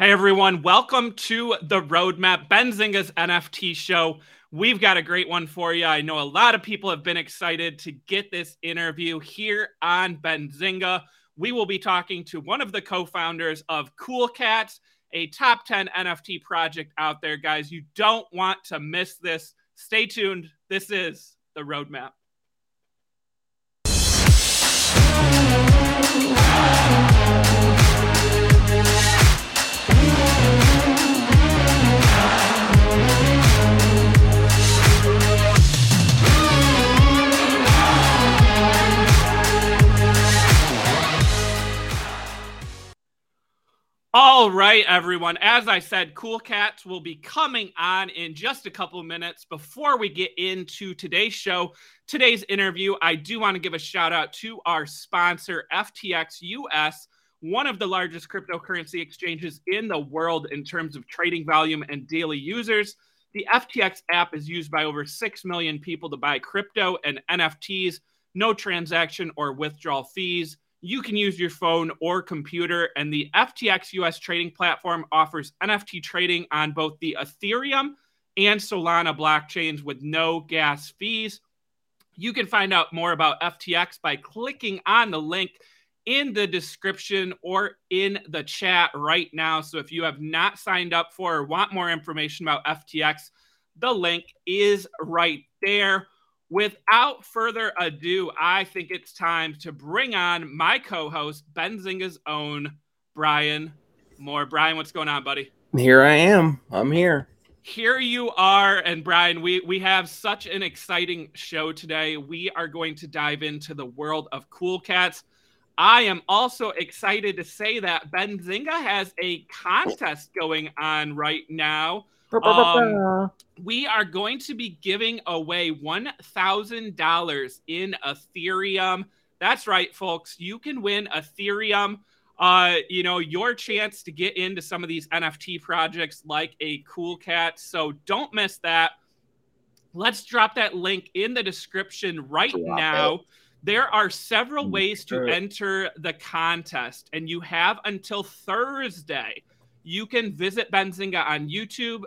Hey everyone, welcome to the Roadmap Benzinga's NFT show. We've got a great one for you. I know a lot of people have been excited to get this interview here on Benzinga. We will be talking to one of the co-founders of Cool Cats, a top 10 NFT project out there, guys. You don't want to miss this. Stay tuned. This is the Roadmap. All right, everyone. As I said, Cool Cats will be coming on in just a couple minutes. Before we get into today's show, today's interview, I do want to give a shout out to our sponsor, FTX US, one of the largest cryptocurrency exchanges in the world in terms of trading volume and daily users. The FTX app is used by over 6 million people to buy crypto and NFTs, no transaction or withdrawal fees you can use your phone or computer. And the FTX US trading platform offers NFT trading on both the Ethereum and Solana blockchains with no gas fees. You can find out more about FTX by clicking on the link in the description or in the chat right now. So if you have not signed up for or want more information about FTX, the link is right there without further ado, I think it's time to bring on my co-host, Benzinga's own Brian Moir. Brian, what's going on, buddy? Here I am. I'm here. Here you are, and Brian, we we have such an exciting show today. We are going to dive into the world of cool cats. I am also excited to say that Benzinga has a contest going on right now um, we are going to be giving away $1,000 in Ethereum. That's right, folks. You can win Ethereum. Uh, you know, your chance to get into some of these NFT projects like a Cool Cat. So don't miss that. Let's drop that link in the description right drop now. It. There are several mm, ways to enter the contest, and you have until Thursday you can visit Benzinga on YouTube,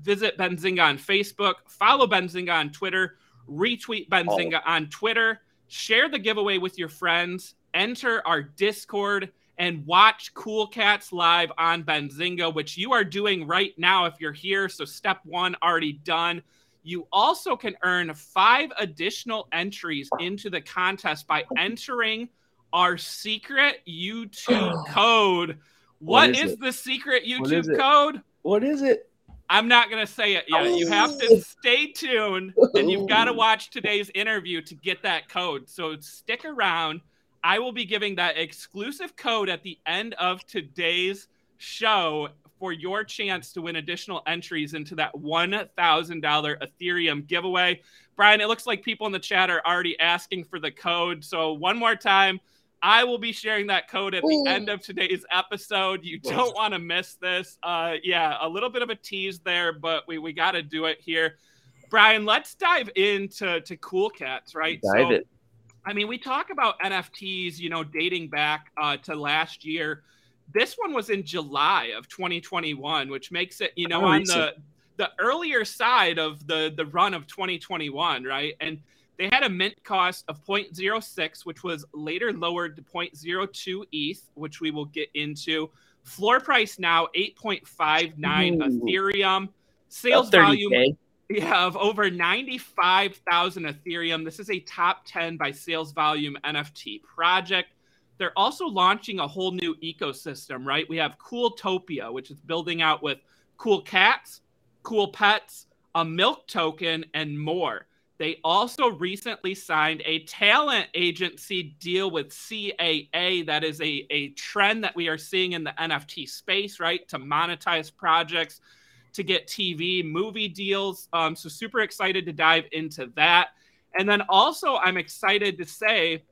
visit Benzinga on Facebook, follow Benzinga on Twitter, retweet Benzinga oh. on Twitter, share the giveaway with your friends, enter our Discord, and watch Cool Cats live on Benzinga, which you are doing right now if you're here. So, step one already done. You also can earn five additional entries into the contest by entering our secret YouTube code what, what is, is the secret YouTube code? What is it? I'm not going to say it yet. You have to oh. stay tuned and you've oh. got to watch today's interview to get that code. So stick around. I will be giving that exclusive code at the end of today's show for your chance to win additional entries into that $1,000 Ethereum giveaway. Brian, it looks like people in the chat are already asking for the code. So, one more time, I will be sharing that code at the end of today's episode. You don't want to miss this. Uh, yeah, a little bit of a tease there, but we, we got to do it here. Brian, let's dive into to Cool Cats, right? Dive so, it. I mean, we talk about NFTs, you know, dating back uh, to last year. This one was in July of 2021, which makes it, you know, on the the earlier side of the the run of 2021, right? And they had a mint cost of 0.06, which was later lowered to 0.02 ETH, which we will get into. Floor price now 8.59 Ethereum. Sales volume yeah, of over 95,000 Ethereum. This is a top 10 by sales volume NFT project. They're also launching a whole new ecosystem, right? We have Cooltopia, which is building out with cool cats, cool pets, a milk token, and more. They also recently signed a talent agency deal with CAA. That is a, a trend that we are seeing in the NFT space, right? To monetize projects, to get TV, movie deals. Um, so, super excited to dive into that. And then also, I'm excited to say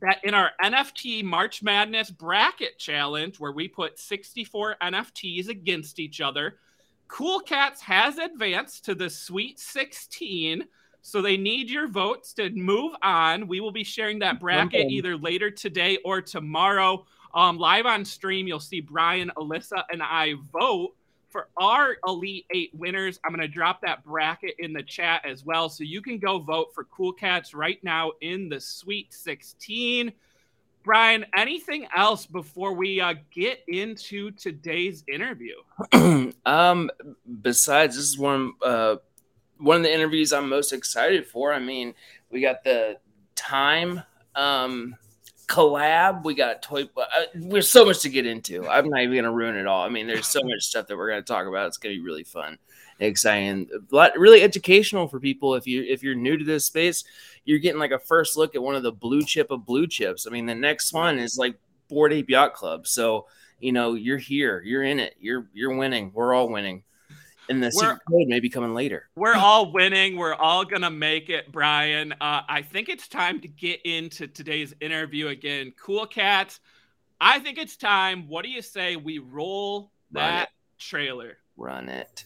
that in our NFT March Madness bracket challenge, where we put 64 NFTs against each other, Cool Cats has advanced to the Sweet 16 so they need your votes to move on. We will be sharing that bracket either later today or tomorrow. Um, live on stream, you'll see Brian, Alyssa, and I vote for our Elite Eight winners. I'm going to drop that bracket in the chat as well. So you can go vote for Cool Cats right now in the Sweet 16. Brian, anything else before we uh, get into today's interview? um, besides, this is one uh, one of the interviews I'm most excited for. I mean, we got the time um, collab. We got toy. Uh, there's so much to get into. I'm not even gonna ruin it all. I mean, there's so much stuff that we're gonna talk about. It's gonna be really fun, exciting, a lot really educational for people. If you if you're new to this space, you're getting like a first look at one of the blue chip of blue chips. I mean, the next one is like Bored Ape Yacht Club. So you know, you're here, you're in it, you're you're winning. We're all winning. And the secret code may be coming later. We're all winning. We're all gonna make it, Brian. Uh, I think it's time to get into today's interview again. Cool cats. I think it's time. What do you say we roll Run that it. trailer? Run it.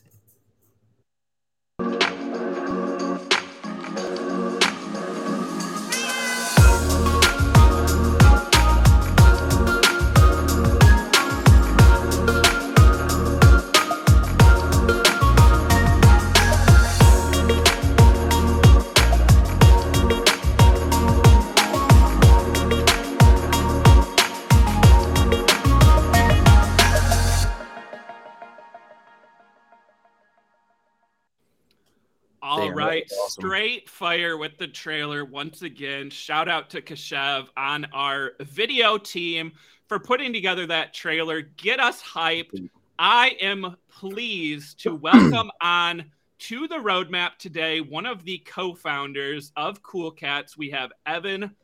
All Damn, right, awesome. straight fire with the trailer once again. Shout out to Kashev on our video team for putting together that trailer. Get us hyped. I am pleased to welcome on to the roadmap today one of the co-founders of Cool Cats. We have Evan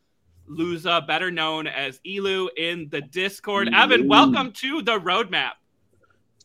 Luza, better known as Elu in the Discord. Evan, welcome to the roadmap.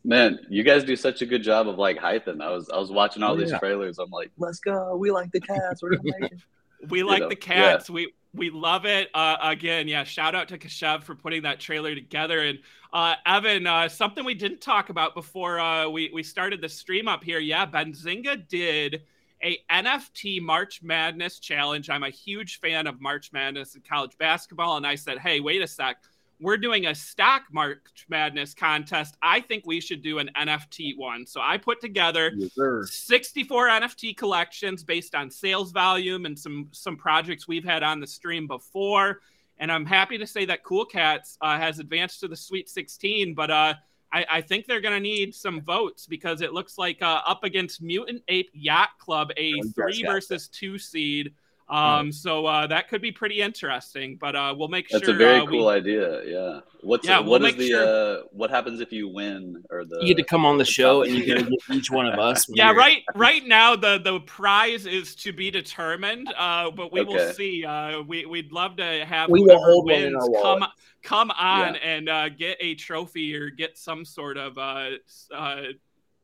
Man, you guys do such a good job of like hyping. I was I was watching all Oh, these yeah. trailers. I'm like, let's go. We like the cats. We're gonna make it. We like know, the cats. We we love it. Uh, again, yeah. Shout out to Kashev for putting that trailer together. And uh, Evan, uh, something we didn't talk about before uh, we we started the stream up here. Yeah, Benzinga did a NFT March Madness challenge. I'm a huge fan of March Madness and college basketball, and I said, hey, wait a sec. We're doing a stock March Madness contest. I think we should do an NFT one. So I put together Yes, 64 NFT collections based on sales volume and some some projects we've had on the stream before. And I'm happy to say that Cool Cats uh, has advanced to the Sweet 16, but uh, I, I think they're going to need some votes because it looks like uh, up against Mutant Ape Yacht Club, a three versus two seed. Um, so uh, that could be pretty interesting, but uh, we'll make That's sure That's a very uh, we- cool idea. Yeah. What's Yeah, what we'll is the sure- uh what happens if you win or the You get to come on the show and you get each one of us. Yeah, you're- right. Right now, the the prize is to be determined. Uh, but we will see. Uh, we we'd love to have We will whoever hold one in wins our come come on Yeah. and uh, get a trophy or get some sort of uh, uh,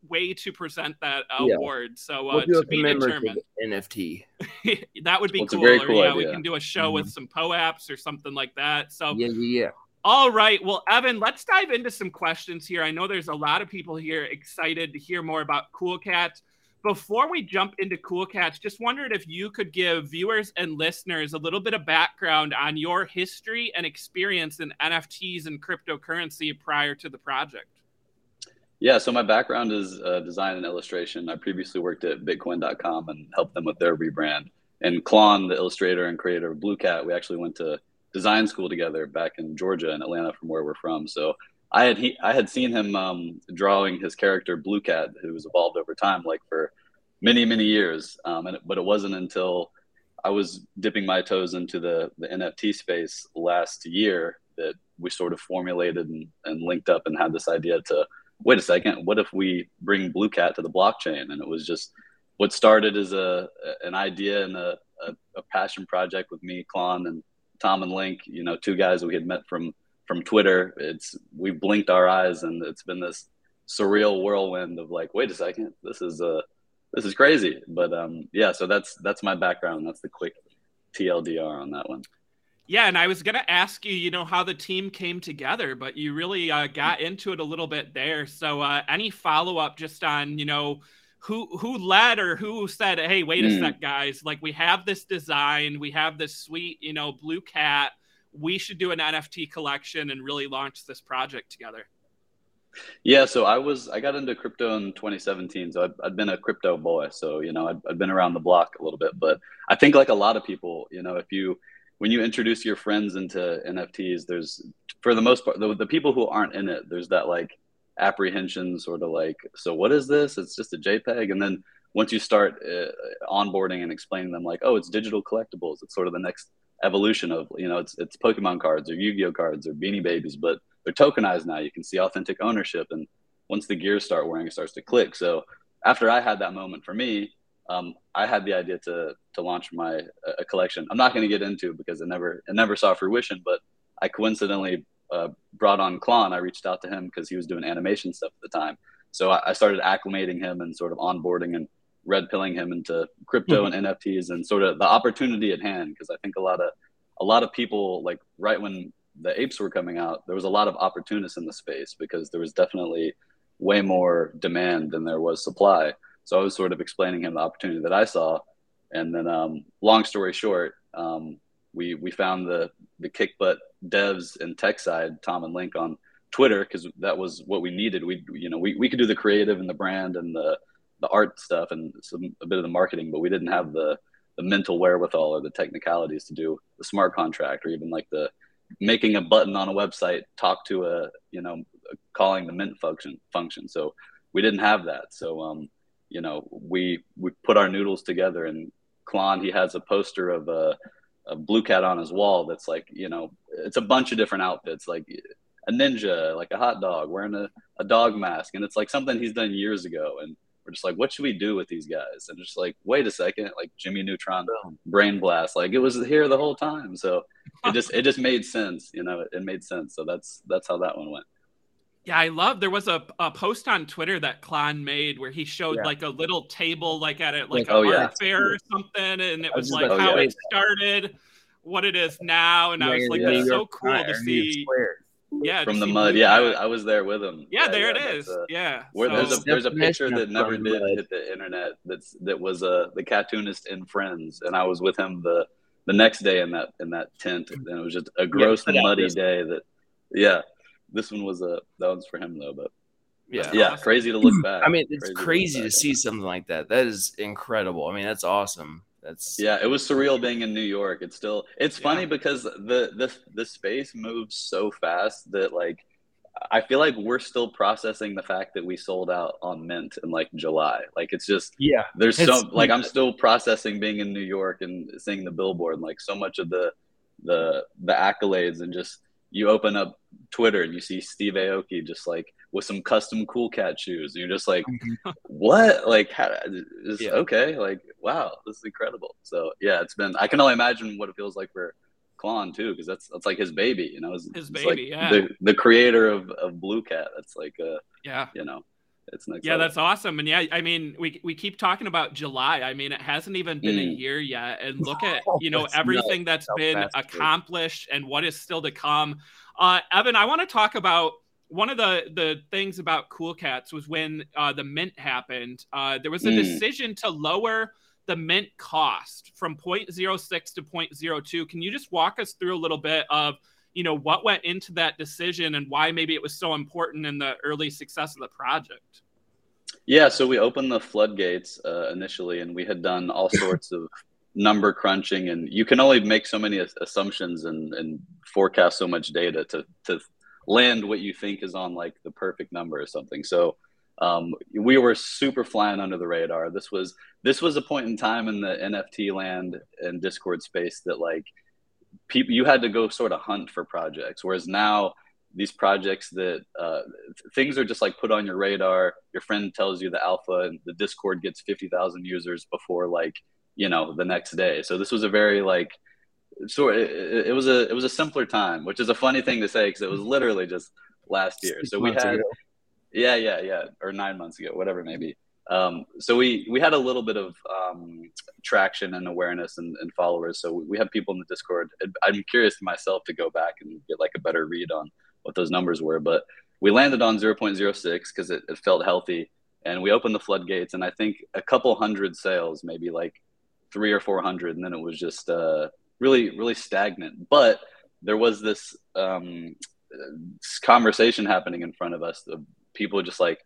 way to present that Yeah. award. So uh, We'll to be determined. NFT. that would be a cool. or, cool yeah, we can do a show with some POAPs or something like that. So Yeah, yeah, yeah. all right. Well, Evan, let's dive into some questions here. I know there's a lot of people here excited to hear more about Cool Cats. Before we jump into Cool Cats, just wondered if you could give viewers and listeners a little bit of background on your history and experience in NFTs and cryptocurrency prior to the project. Yeah, so my background is uh, design and illustration. I previously worked at Bitcoin.com and helped them with their rebrand. And Clon, the illustrator and creator of Blue Cat, we actually went to design school together back in Georgia and Atlanta, from where we're from. So I had he, I had seen him um, drawing his character Blue Cat, who was evolved over time, like for many many years. Um, and but it wasn't until I was dipping my toes into the the NFT space last year that we sort of formulated and, and linked up and had this idea to wait a second, what if we bring Blue Cat to the blockchain? And it was just what started as a an idea and a, a, a passion project with me, Clon, and Tom and Link. You know, two guys we had met from from Twitter. It's we blinked our eyes, and it's been this surreal whirlwind of like, wait a second, this is a this is crazy. But um, yeah, so that's that's my background. That's the quick TLDR on that one. Yeah, and I was gonna ask you, you know, how the team came together, but you really uh, got into it a little bit there. So, uh, any follow up just on, you know, who who led or who said, "Hey, wait a Mm. sec, guys! Like we have this design, we have this sweet, you know, blue cat. we should do an NFT collection and really launch this project together? Yeah, so I was I got into crypto in 2017. So I'd, I'd been a crypto boy. So you know I'd, I'd been around the block a little bit. But I think like a lot of people, you know, if you when you introduce your friends into NFTs, there's for the most part the, the people who aren't in it, there's that like apprehension, sort of like, so what is this? It's just a JPEG, and then once you start uh, onboarding and explaining them like, oh, it's digital collectibles. It's sort of the next evolution of you know it's it's Pokemon cards or Yu-Gi-Oh cards or Beanie Babies, but they're tokenized now. You can see authentic ownership, and once the gears start wearing, it starts to click. So after I had that moment for me, um, I had the idea to to launch my a collection. I'm not going to get into because it never it never saw fruition, but I coincidentally uh, brought on Clon. I reached out to him because he was doing animation stuff at the time. So I, I started acclimating him and sort of onboarding and red pilling him into crypto mm-hmm. and NFTs and sort of the opportunity at hand. Because I think a lot of a lot of people like right when the apes were coming out, there was a lot of opportunists in the space because there was definitely way more demand than there was supply. So I was sort of explaining him the opportunity that I saw, and then um, long story short, um, we we found the the kick butt devs and tech side, Tom and Link on Twitter because that was what we needed. We you know we, we could do the creative and the brand and the the art stuff and some a bit of the marketing, but we didn't have the the mental wherewithal or the technicalities to do the smart contract or even like the making a button on a website talk to a you know calling the mint function function. So we didn't have that. So um you know we we put our noodles together and Clon he has a poster of a, a blue cat on his wall that's like you know it's a bunch of different outfits like a ninja like a hot dog wearing a, a dog mask and it's like something he's done years ago and we're just like, what should we do with these guys? And just like, wait a second, like Jimmy Neutron, Brain Blast, like it was here the whole time. So it just it just made sense, you know, it, it made sense. So that's that's how that one went. Yeah, I love. There was a, a post on Twitter that Clon made where he showed yeah. like a little table, like at it, like a oh, art fair or something, and it was, was like, how yeah. it started, what it is now, and yeah, I was like, that's so cool to see yeah from the mud yeah I was, I was there with him yeah, yeah there yeah, it is a, yeah where so, there's a there's a picture that never did mud. hit the internet that's that was uh the cartoonist in friends and i was with him the the next day in that in that tent and it was just a gross yeah, muddy day that yeah this one was a that one's for him though but yeah yeah awesome. crazy to look hmm. back i mean it's crazy, crazy to, to see something like that that is incredible i mean that's awesome that's yeah, it was surreal being in New York. It's still it's funny because the the the space moves so fast that like I feel like we're still processing the fact that we sold out on Mint in like July. Like it's just yeah. There's so like I'm still processing being in New York and seeing the billboard. And, like so much of the the the accolades and just you open up Twitter and you see Steve Aoki just like with some custom cool cat shoes. And you're just like, what? Like, how, yeah. okay. Like, wow, this is incredible. So yeah, it's been, I can only imagine what it feels like for Clon too. Cause that's, that's like his baby, you know, it's, his it's baby. Like yeah. The, the creator of, of Blue Cat. That's like, uh, yeah, you know, it's next yeah, level. that's awesome. And yeah, I mean, we we keep talking about July. I mean, it hasn't even been mm. a year yet, and look at you know everything that's been accomplished and what is still to come. Uh, Evan, I want to talk about one of the the things about Cool Cats was when uh, the mint happened. Uh, there was a mm. decision to lower the mint cost from 0.06 to 0.02. Can you just walk us through a little bit of you know what went into that decision and why maybe it was so important in the early success of the project? Yeah, so we opened the floodgates uh, initially, and we had done all sorts of number crunching and you can only make so many assumptions and, and forecast so much data to, to land what you think is on like the perfect number or something so um, we were super flying under the radar this was this was a point in time in the nft land and discord space that like people you had to go sort of hunt for projects whereas now these projects that uh, things are just like put on your radar your friend tells you the alpha and the discord gets 50000 users before like you know the next day. So this was a very like so it, it, was a it was a simpler time which is a funny thing to say because it was literally just last year. So we had ago. yeah yeah yeah. Or nine months ago whatever maybe um, so we we had a little bit of um, traction and awareness and, and, followers. So we have people in the discord. I'm curious myself to go back and get like a better read on what those numbers were. But we landed on 0.06 because it, it felt healthy. And we opened the floodgates. And i think a couple hundred sales maybe like three or four hundred, and then it was just uh, really really stagnant. But there was this um, conversation happening in front of us. The people just like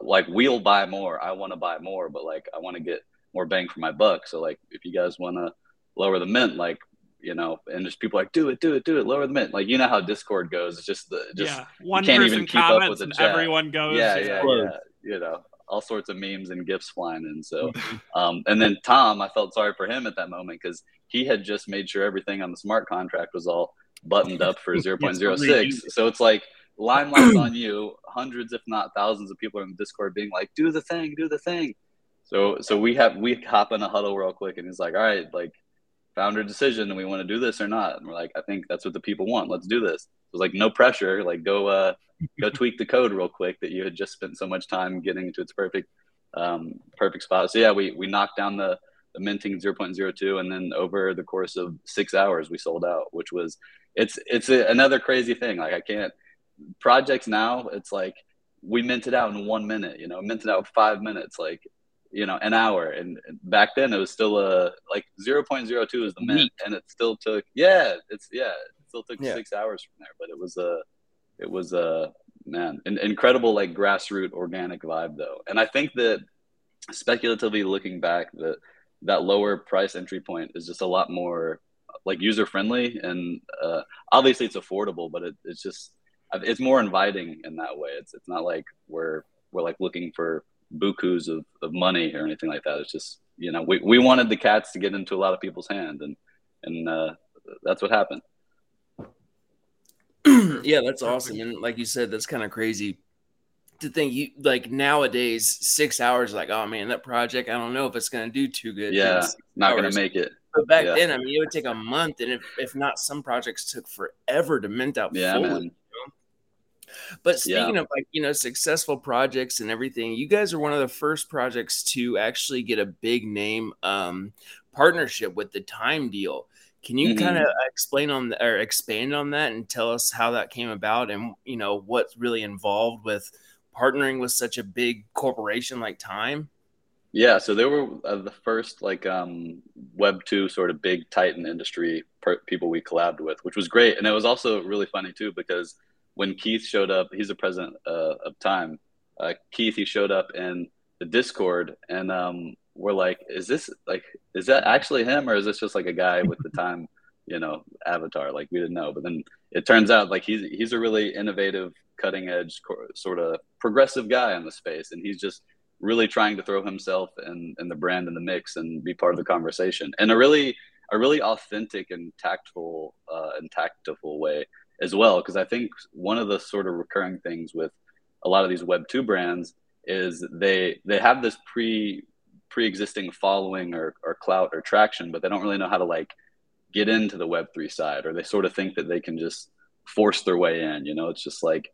like we'll buy more. I want to buy more, but like I want to get more bang for my buck. So like if you guys want to lower the mint, like you know, and just people like do it, do it, do it, lower the mint. Like you know how Discord goes. It's just the just yeah. one can't person even keep comments up with the and chat. everyone goes. Yeah, yeah, yeah, yeah. You know, all sorts of memes and gifs flying in. So, um, and then Tom, I felt sorry for him at that moment because he had just made sure everything on the smart contract was all buttoned up for 0.06. so it's like limelight's on you. Hundreds, if not thousands, of people are in the Discord being like, "Do the thing, do the thing." So, so we have we hop in a huddle real quick, and he's like, "All right, like." Founder decision and we want to do this or not and we're like i think that's what the people want let's do this it was like no pressure like go uh go tweak the code real quick that you had just spent so much time getting into its perfect um, perfect spot. So yeah, we we knocked down the the minting 0.02 and then over the course of six hours we sold out which was it's it's a, another crazy thing like i can't projects now it's like we minted out in one minute you know minted out five minutes like you know an hour. And back then it was still a like 0.02 is the mint and it still took yeah it's yeah it still took yeah. six hours from there. But it was a it was a man an incredible like grassroots organic vibe though. And i think that speculatively looking back that that lower price entry point is just a lot more like user friendly and uh, obviously it's affordable but it, it's just it's more inviting in that way. It's it's not like we're we're like looking for bukus of, of money or anything like that. It's just you know we, we wanted the cats to get into a lot of people's hand and and uh, that's what happened. Yeah, that's awesome. And like you said, that's kind of crazy to think you like nowadays six hours like oh man that project i don't know if it's going to do too good. Yeah not going to make it. But back yeah. then i mean it would take a month and if, if not some projects took forever to mint out yeah, fully, man. But speaking yeah. of like you know successful projects and everything you guys are one of the first projects to actually get a big name um partnership with the time deal can you mm-hmm. kind of explain on the, or expand on that and tell us how that came about and you know what's really involved with partnering with such a big corporation like Time? Yeah, so they were uh, the first like um, Web two sort of big Titan industry per- people we collabed with, which was great, and it was also really funny too because when Keith showed up, he's the president uh, of Time. Uh, Keith, he showed up in the Discord, and um, we're like, is this like, is that actually him, or is this just like a guy with the time, you know, avatar? Like we didn't know, but then it turns out like he's he's a really innovative, cutting edge, sort of progressive guy in the space, and he's just really trying to throw himself and, and the brand in the mix and be part of the conversation in a really a really authentic and tactful uh, and tactful way as well. Because I think one of the sort of recurring things with a lot of these Web two brands is they they have this pre pre-existing following or, or clout or traction but they don't really know how to like get into the web3 side or they sort of think that they can just force their way in you know? It's just like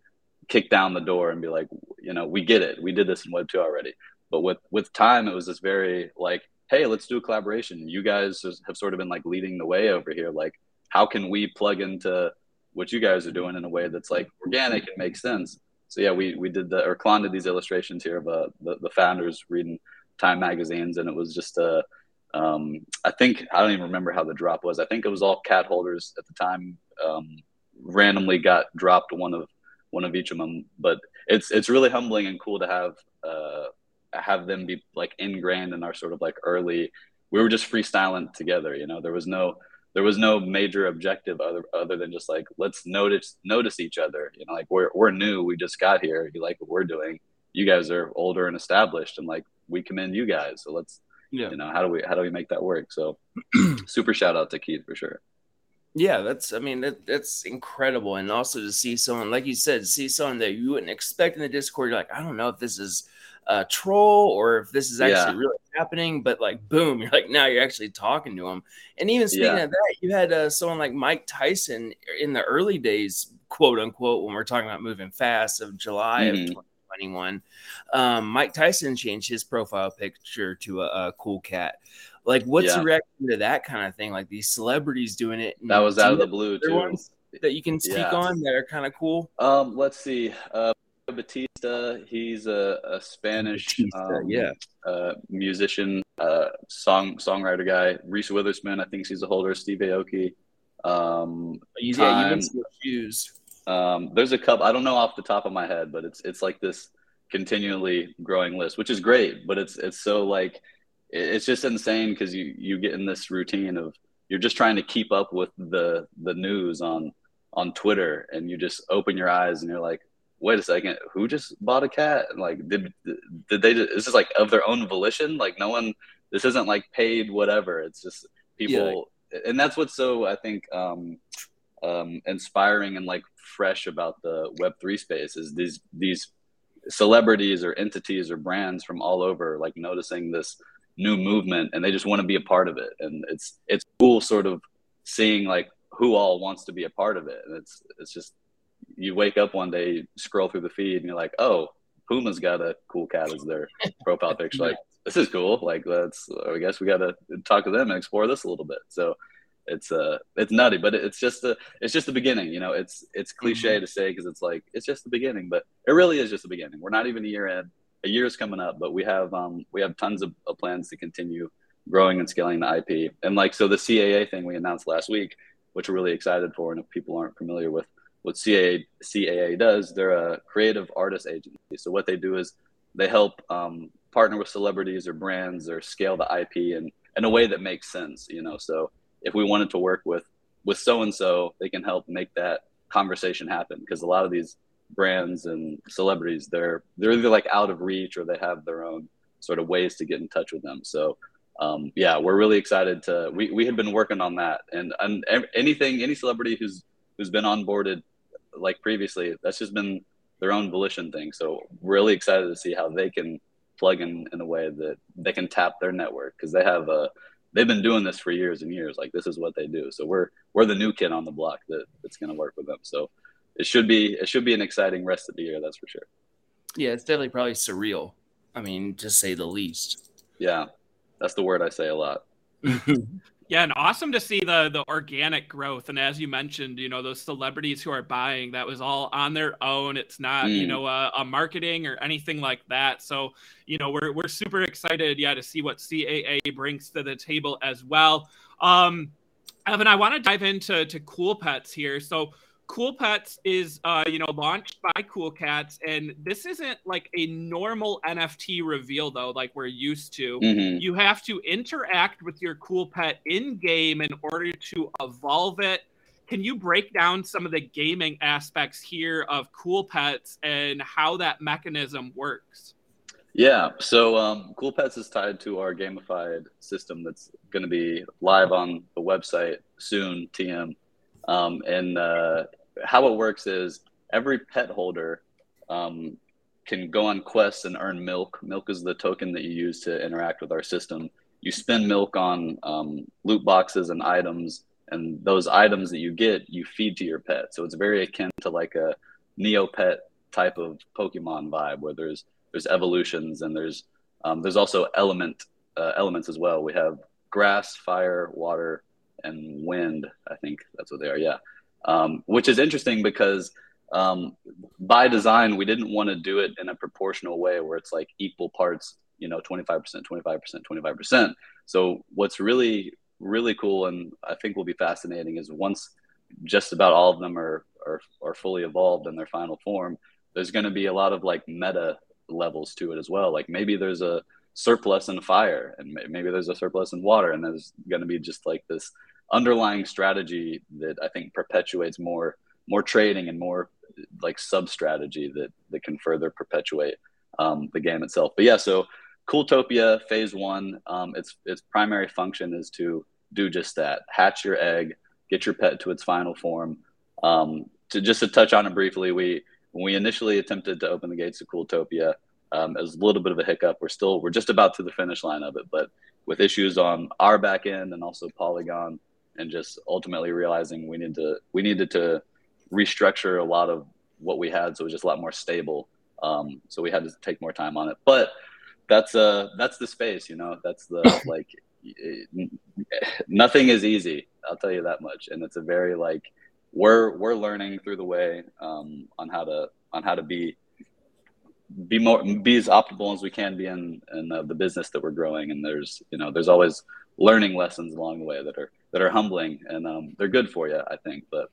kick down the door and be like you know we get it. We did this in web2 already. But with with time it was this very like hey let's do a collaboration. You guys have sort of been like leading the way over here. Like how can we plug into what you guys are doing in a way that's like organic and makes sense so yeah we we did the or Clon did these illustrations here of uh, the, the founders reading Time magazines, and it was just a. Um, I think I don't even remember how the drop was. I think it was all cat holders at the time. Um, randomly got dropped one of one of each of them, but it's it's really humbling and cool to have uh, have them be like ingrained in our sort of like early. We were just freestyling together, you know. There was no there was no major objective other other than just like let's notice notice each other. You know, like we're we're new, we just got here. You like what we're doing. You guys are older and established, and like we commend you guys. So let's, yeah. you know, how do we how do we make that work? So super shout out to Keith for sure. Yeah, that's I mean that, that's incredible, and also to see someone like you said, see someone that you wouldn't expect in the Discord. You're like, I don't know if this is a troll or if this is actually yeah. really happening, but like, boom, you're like now you're actually talking to him. And even speaking yeah. of that, you had uh, someone like Mike Tyson in the early days, quote unquote, when we're talking about moving fast of July mm-hmm. of 2021. Um, Mike Tyson changed his profile picture to a, a cool cat. Like, what's yeah. your reaction to that kind of thing? Like these celebrities doing it. That was out of the blue too. That you can speak on that are kind of cool. Um, let's see. Uh, Batista, he's a, a Spanish Batista, um, yeah. uh, musician, uh, song songwriter guy. Reese Witherspoon, I think she's a holder. Steve Aoki. Um, yeah, time. shoes. Um, there's a couple. I don't know off the top of my head, but it's it's like this continually growing list, which is great. But it's it's so like it's just insane because you you get in this routine of you're just trying to keep up with the the news on on Twitter, and you just open your eyes and you're like, wait a second, who just bought a cat? Like, did did they? Just, is this like of their own volition? Like, no one. This isn't like paid whatever. It's just people, yeah. and that's what's so I think um, um, inspiring and like fresh about the Web three space is these these celebrities or entities or brands from all over like noticing this new movement and they just want to be a part of it and it's it's cool sort of seeing like who all wants to be a part of it and it's it's just you wake up one day you scroll through the feed and you're like oh puma's got a cool cat as their profile picture. Like this is cool. Like let's i guess we got to talk to them and explore this a little bit. So it's uh it's nutty but it's just a it's just the beginning you know? It's it's cliche mm-hmm. to say because it's like it's just the beginning but it really is just the beginning. We're not even a year in. A year is coming up but we have um we have tons of, of plans to continue growing and scaling the ip and like so the caa thing we announced last week which we're really excited for and if people aren't familiar with what caa caa does they're a creative artist agency so what they do is they help um, partner with celebrities or brands or scale the ip in in a way that makes sense you know so if we wanted to work with with so and so, they can help make that conversation happen because a lot of these brands and celebrities they're they're either like out of reach or they have their own sort of ways to get in touch with them. So um, yeah, we're really excited to. We, we had been working on that, and, and anything any celebrity who's who's been onboarded like previously, that's just been their own volition thing. So really excited to see how they can plug in in a way that they can tap their network because they have a they've been doing this for years and years. Like this is what they do. So we're we're the new kid on the block that that's going to work with them. So it should be it should be an exciting rest of the year. That's for sure. Yeah, it's definitely probably surreal. I mean, to say the least. Yeah, that's the word I say a lot. Yeah, and awesome to see the the organic growth. And as you mentioned, you know those celebrities who are buying that was all on their own. It's not mm. you know a, a, marketing or anything like that. So you know we're we're super excited, yeah, to see what CAA brings to the table as well. Um, Evan, I want to dive into to Cool Pets here. So Cool Pets is, uh, you know, launched by Cool Cats, and this isn't like a normal NFT reveal though, like we're used to. Mm-hmm. You have to interact with your Cool Pet in game in order to evolve it. Can you break down some of the gaming aspects here of Cool Pets and how that mechanism works? Yeah, so um, Cool Pets is tied to our gamified system that's going to be live on the website soon, TM. Um, and uh, how it works is every pet holder um, can go on quests and earn milk. Milk is the token that you use to interact with our system. You spend milk on um, loot boxes and items, and those items that you get, you feed to your pet. So it's very akin to like a Neopet type of Pokemon vibe, where there's there's evolutions and there's um, there's also element uh, elements as well. We have grass, fire, water, and wind. I think that's what they are. Yeah um, which is interesting because um, by design we didn't want to do it in a proportional way where it's like equal parts you know 25% 25% 25% so what's really really cool and i think will be fascinating is once just about all of them are are, are fully evolved in their final form there's going to be a lot of like meta levels to it as well. Like maybe there's a surplus in fire and maybe there's a surplus in water and there's going to be just like this underlying strategy that I think perpetuates more more trading and more like sub strategy that that can further perpetuate um, the game itself. But yeah, so Cooltopia Phase One, um, its its primary function is to do just that: hatch your egg, get your pet to its final form. Um, to just to touch on it briefly, we when we initially attempted to open the gates to Cooltopia, um, it was a little bit of a hiccup. We're still we're just about to the finish line of it, but with issues on our back end and also Polygon, and just ultimately realizing we need to we needed to restructure a lot of what we had so it was just a lot more stable. Um, so we had to take more time on it. But that's uh that's the space you know? That's the like it, nothing is easy i'll tell you that much. And it's a very like we're we're learning through the way um, on how to on how to be be more be as optimal as we can be in in uh, the business that we're growing. And there's you know there's always learning lessons along the way that are that are humbling and um, they're good for you, I think. But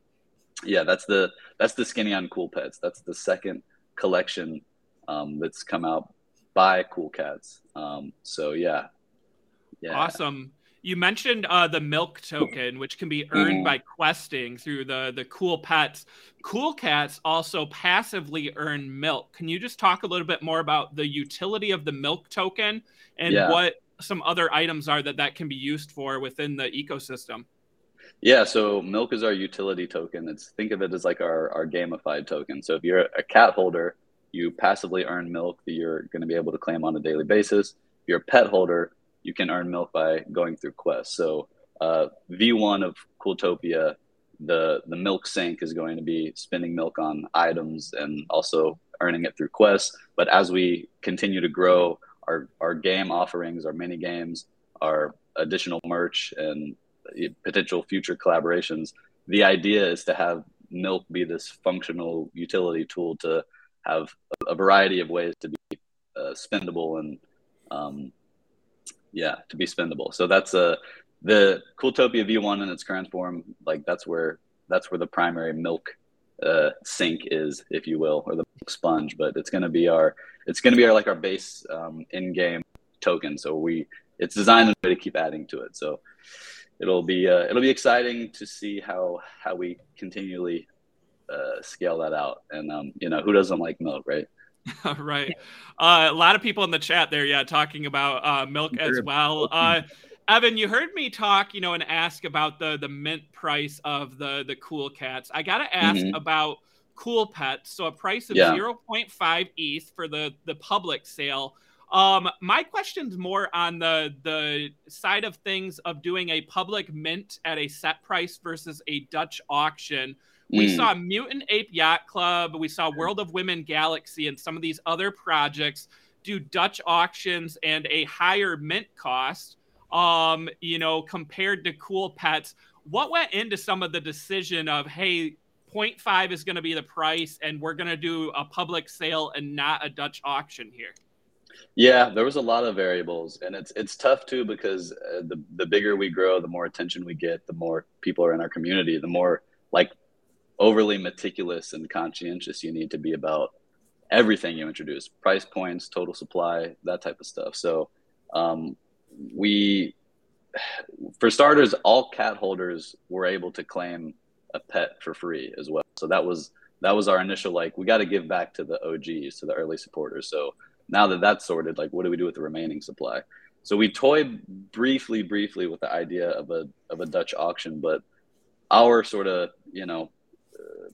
yeah, that's the that's the skinny on cool pets. That's the second collection um, that's come out by Cool Cats. Um, so yeah, yeah, awesome. You mentioned uh, the milk token, which can be earned mm-hmm. by questing through the the cool pets. Cool cats also passively earn milk. Can you just talk a little bit more about the utility of the milk token and yeah. what some other items are that that can be used for within the ecosystem? Yeah, so milk is our utility token. It's think of it as like our our gamified token. So if you're a cat holder, you passively earn milk that you're going to be able to claim on a daily basis. If you're a pet holder, you can earn milk by going through quests. So uh, V1 of Cooltopia, the the milk sink is going to be spending milk on items and also earning it through quests. But as we continue to grow our our game offerings, our mini games, our additional merch, and potential future collaborations, the idea is to have milk be this functional utility tool to have a variety of ways to be uh, spendable and um, yeah, to be spendable. So that's a uh, the Cooltopia V1 in its current form. Like that's where that's where the primary milk uh, sink is, if you will, or the sponge. But it's going to be our it's going to be our like our base um, in-game token. So we it's designed in a way to keep adding to it. So it'll be uh, it'll be exciting to see how how we continually uh, scale that out. And um, you know, who doesn't like milk, right? right. Uh, a lot of people in the chat there, yeah, talking about uh, milk as well. Uh, Evan, you heard me talk, you know, and ask about the the mint price of the the cool cats. I gotta ask mm-hmm. about cool pets. So a price of yeah. 0.5 ETH for the the public sale. Um, my question's more on the the side of things of doing a public mint at a set price versus a Dutch auction. We mm. saw Mutant Ape Yacht Club, we saw World of Women Galaxy, and some of these other projects do Dutch auctions and a higher mint cost. Um, you know, compared to Cool Pets, what went into some of the decision of hey, 0.5 is going to be the price, and we're going to do a public sale and not a Dutch auction here? Yeah, there was a lot of variables, and it's it's tough too because uh, the the bigger we grow, the more attention we get, the more people are in our community, the more like overly meticulous and conscientious you need to be about everything you introduce price points total supply that type of stuff so um, we for starters all cat holders were able to claim a pet for free as well so that was that was our initial like we got to give back to the og's to the early supporters so now that that's sorted like what do we do with the remaining supply so we toyed briefly briefly with the idea of a of a dutch auction but our sort of you know uh,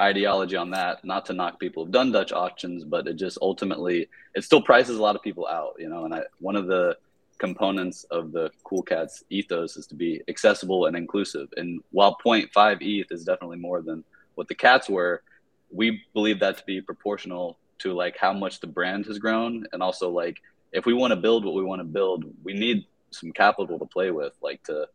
ideology on that. Not to knock people who've done Dutch auctions, but it just ultimately it still prices a lot of people out, you know. And I, one of the components of the Cool Cats ethos is to be accessible and inclusive. And while 0.5 ETH is definitely more than what the cats were, we believe that to be proportional to like how much the brand has grown, and also like if we want to build what we want to build, we need some capital to play with, like to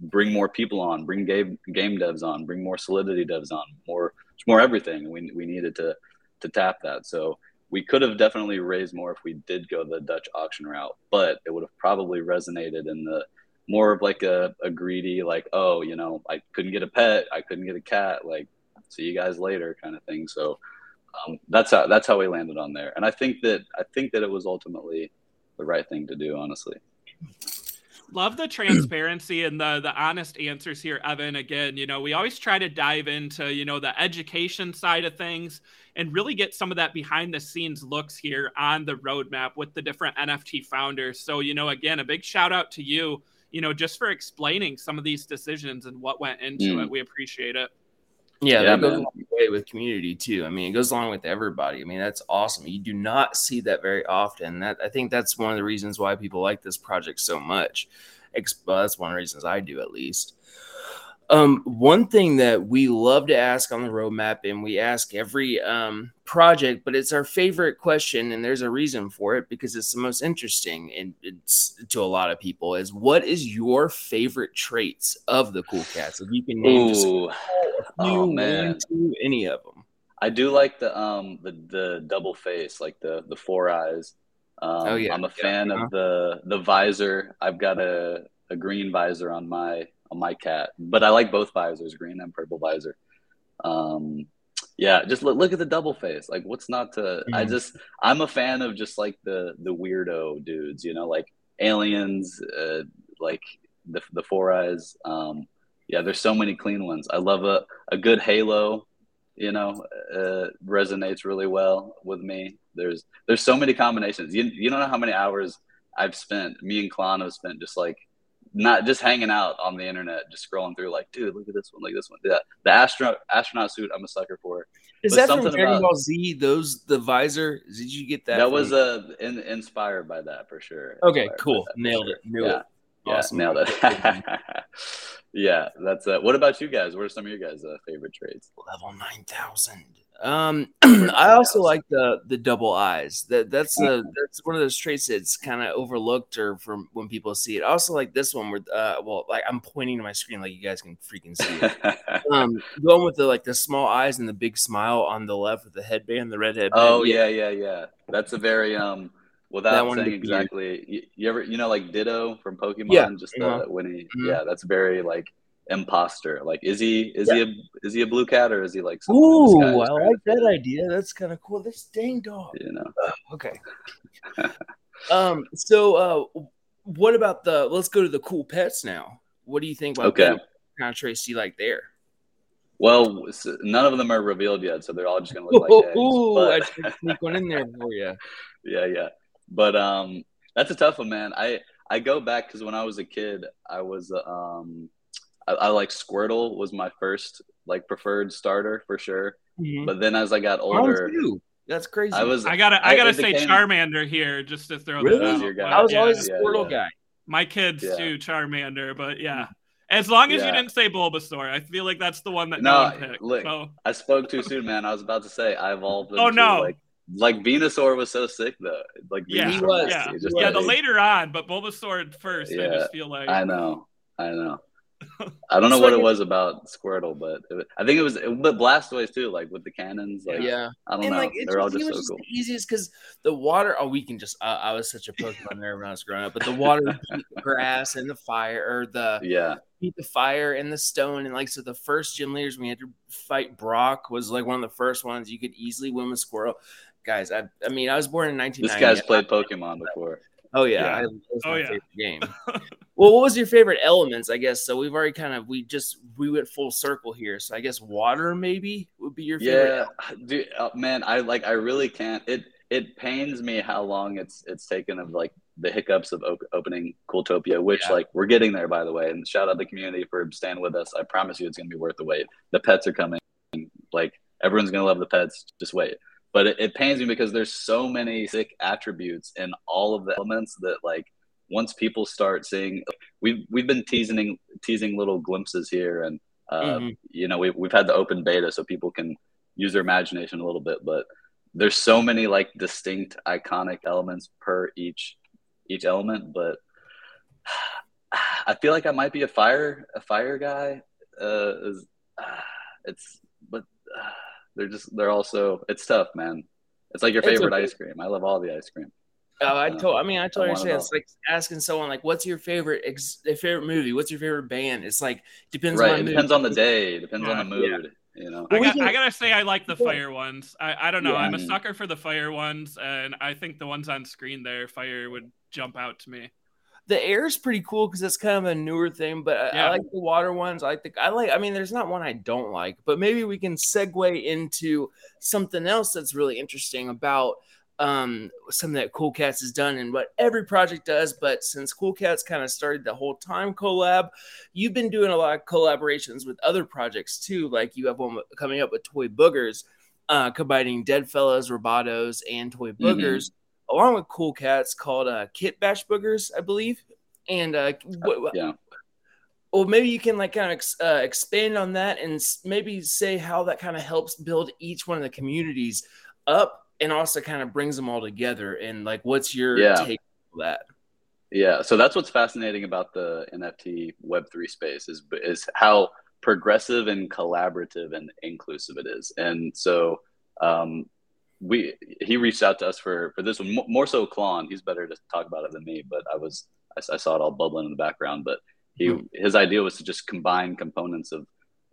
bring more people on, bring game game devs on, bring more Solidity devs on, more more everything. We we needed to to tap that. So we could have definitely raised more if we did go the Dutch auction route, but it would have probably resonated in the more of like a, a greedy, like, oh, you know, I couldn't get a pet, I couldn't get a cat, like, see you guys later kind of thing. So um, that's how that's how we landed on there. And I think that I think that it was ultimately the right thing to do, honestly. Love the transparency and the the honest answers here, Evan. Again, you know, we always try to dive into, you know, the education side of things and really get some of that behind the scenes looks here on the roadmap with the different NFT founders. So, you know, again, a big shout out to you, you know, just for explaining some of these decisions and what went into mm. it. We appreciate it. Yeah, yeah that goes a long way with community too. I mean, it goes along with everybody. I mean, that's awesome. You do not see that very often. That I think that's one of the reasons why people like this project so much. Well, that's one of the reasons I do, at least. Um, one thing that we love to ask on the roadmap, and we ask every um, project, but it's our favorite question, and there's a reason for it because it's the most interesting and it's to a lot of people. Is what is your favorite traits of the cool cats? If you can name Ooh. just oh, man. any of them. I do like the um the the double face, like the the four eyes. Um, oh yeah, I'm a fan yeah. of the the visor. I've got a a green visor on my on my cat. But I like both visors, green and purple visor. Um, yeah, just look, look at the double face. Like, what's not to? Mm-hmm. I just I'm a fan of just like the the weirdo dudes, you know, like aliens, uh, like the the four eyes. Um, yeah, there's so many clean ones. I love a a good halo. You know, uh, resonates really well with me. There's there's so many combinations. You you don't know how many hours I've spent. Me and Clon have spent just like not just hanging out on the internet, just scrolling through, like, dude, look at this one, like this one. Yeah, the astronaut astronaut suit, I'm a sucker for. Is but that from Dragon Ball Z? Those the visor? Did you get that? That was uh, in, inspired by that for sure. Okay, inspired cool, nailed sure. it, Knew yeah. it. Awesome, yeah, nailed it. yeah, that's uh, what about you guys? What are some of your guys' uh, favorite trades? Level nine thousand. Um, I also like the the double eyes. That that's a that's one of those traits that's kind of overlooked or from when people see it. I also like this one where uh, well, like I'm pointing to my screen like you guys can freaking see it. um, going with the like the small eyes and the big smile on the left with the headband, the red headband. Oh yeah, yeah, yeah. That's a very um. Without saying exactly, you, you, ever you know like Ditto from Pokemon, yeah. just uh, uh-huh. when he mm-hmm. yeah, that's very like imposter. Like, is he is yeah. he a is he a blue cat or is he like? Ooh, I like that idea. That's kind of cool. This dang dog. You know. okay. um. So, uh, what about the? Let's go to the cool pets now. What do you think about okay. kind of traits you like there? Well, none of them are revealed yet, so they're all just gonna look like eggs. Ooh, but... I sneak one in there for you. Yeah, yeah. But um, that's a tough one, man. I I go back because when I was a kid, I was um I, I, like Squirtle was my first like preferred starter for sure. Mm-hmm. But then as I got older, that's crazy. I was. I gotta. I, I gotta say became... Charmander here just to throw really? that out. I was yeah, always a Squirtle yeah, guy. My kids yeah. too, Charmander, but yeah. As long as you didn't say Bulbasaur, I feel like that's the one that no, no one picked. Look, so. I spoke too soon, man. I was about to say I evolved. oh no! Like, like Venusaur was so sick though. Like yeah, he was. Yeah, yeah. The later on, but Bulbasaur first. Yeah, I just feel like I know. I know. I don't know what it was about Squirtle, but it, I think it was, it, but Blastoise too, like with the cannons. Like, yeah, I don't and know. Like, They're all just so just cool. The easiest because the water. Oh, we can just. Uh, I was such a Pokemon nerd when I was growing up, but the water, the grass, and the fire, or the yeah, beat the fire and the stone, and like so, the first gym leaders we had to fight Brock was like one of the first ones you could easily win with Squirtle. Guys, I, I mean, I was born in 1990. This guy's played Pokemon before. Oh yeah, yeah. I, was oh, my yeah. game. well, what was your favorite elements? I guess so. We've already kind of we just we went full circle here. So I guess water maybe would be your favorite. Yeah, dude, uh, man, I like I really can't. It it pains me how long it's it's taken of like the hiccups of op- opening Cooltopia, which yeah. like we're getting there by the way. And shout out the community for staying with us. I promise you, it's gonna be worth the wait. The pets are coming. Like everyone's gonna love the pets. Just wait but it, it pains me because there's so many sick attributes in all of the elements that like once people start seeing we've we've been teasing teasing little glimpses here and uh, mm-hmm. you know we've, we've had the open beta so people can use their imagination a little bit but there's so many like distinct iconic elements per each each element but i feel like i might be a fire a fire guy uh, is, uh it's but uh, they're just they're also it's tough, man. It's like your favorite okay. ice cream. I love all the ice cream. Oh, I uh, told. I mean, I totally understand. It's like asking someone like, "What's your favorite ex- favorite movie? What's your favorite band?" It's like depends. Right. On it depends on the day. Depends yeah. on the mood. Yeah. You know. I, got, I, gotta say, I like the fire ones. I, I don't know. Yeah. I'm a sucker for the fire ones, and I think the ones on screen there, fire would jump out to me the air is pretty cool because it's kind of a newer thing. But I, yeah. I, like the water ones. I think I like. I mean, there's not one I don't like, but maybe we can segue into something else that's really interesting about um something that Cool Cats has done and what every project does. But since Cool Cats kind of started the whole time collab, you've been doing a lot of collaborations with other projects too. Like you have one coming up with Toy Boogers, uh, combining Deadfellaz, Robotos, and Toy mm-hmm. Boogers. Mm-hmm along with Cool Cats called uh, Kit Bash Boogers, I believe. And uh, yeah. Well, maybe you can like kind of ex- uh, expand on that and maybe say how that kind of helps build each one of the communities up and also kind of brings them all together. And like, what's your yeah. take on that? Yeah, so that's what's fascinating about the NFT Web three space is is how progressive and collaborative and inclusive it is. And so um, we he reached out to us for for this one more so Clon. He's better to talk about it than me, but I was I, I, saw it all bubbling in the background. But he mm. his idea was to just combine components of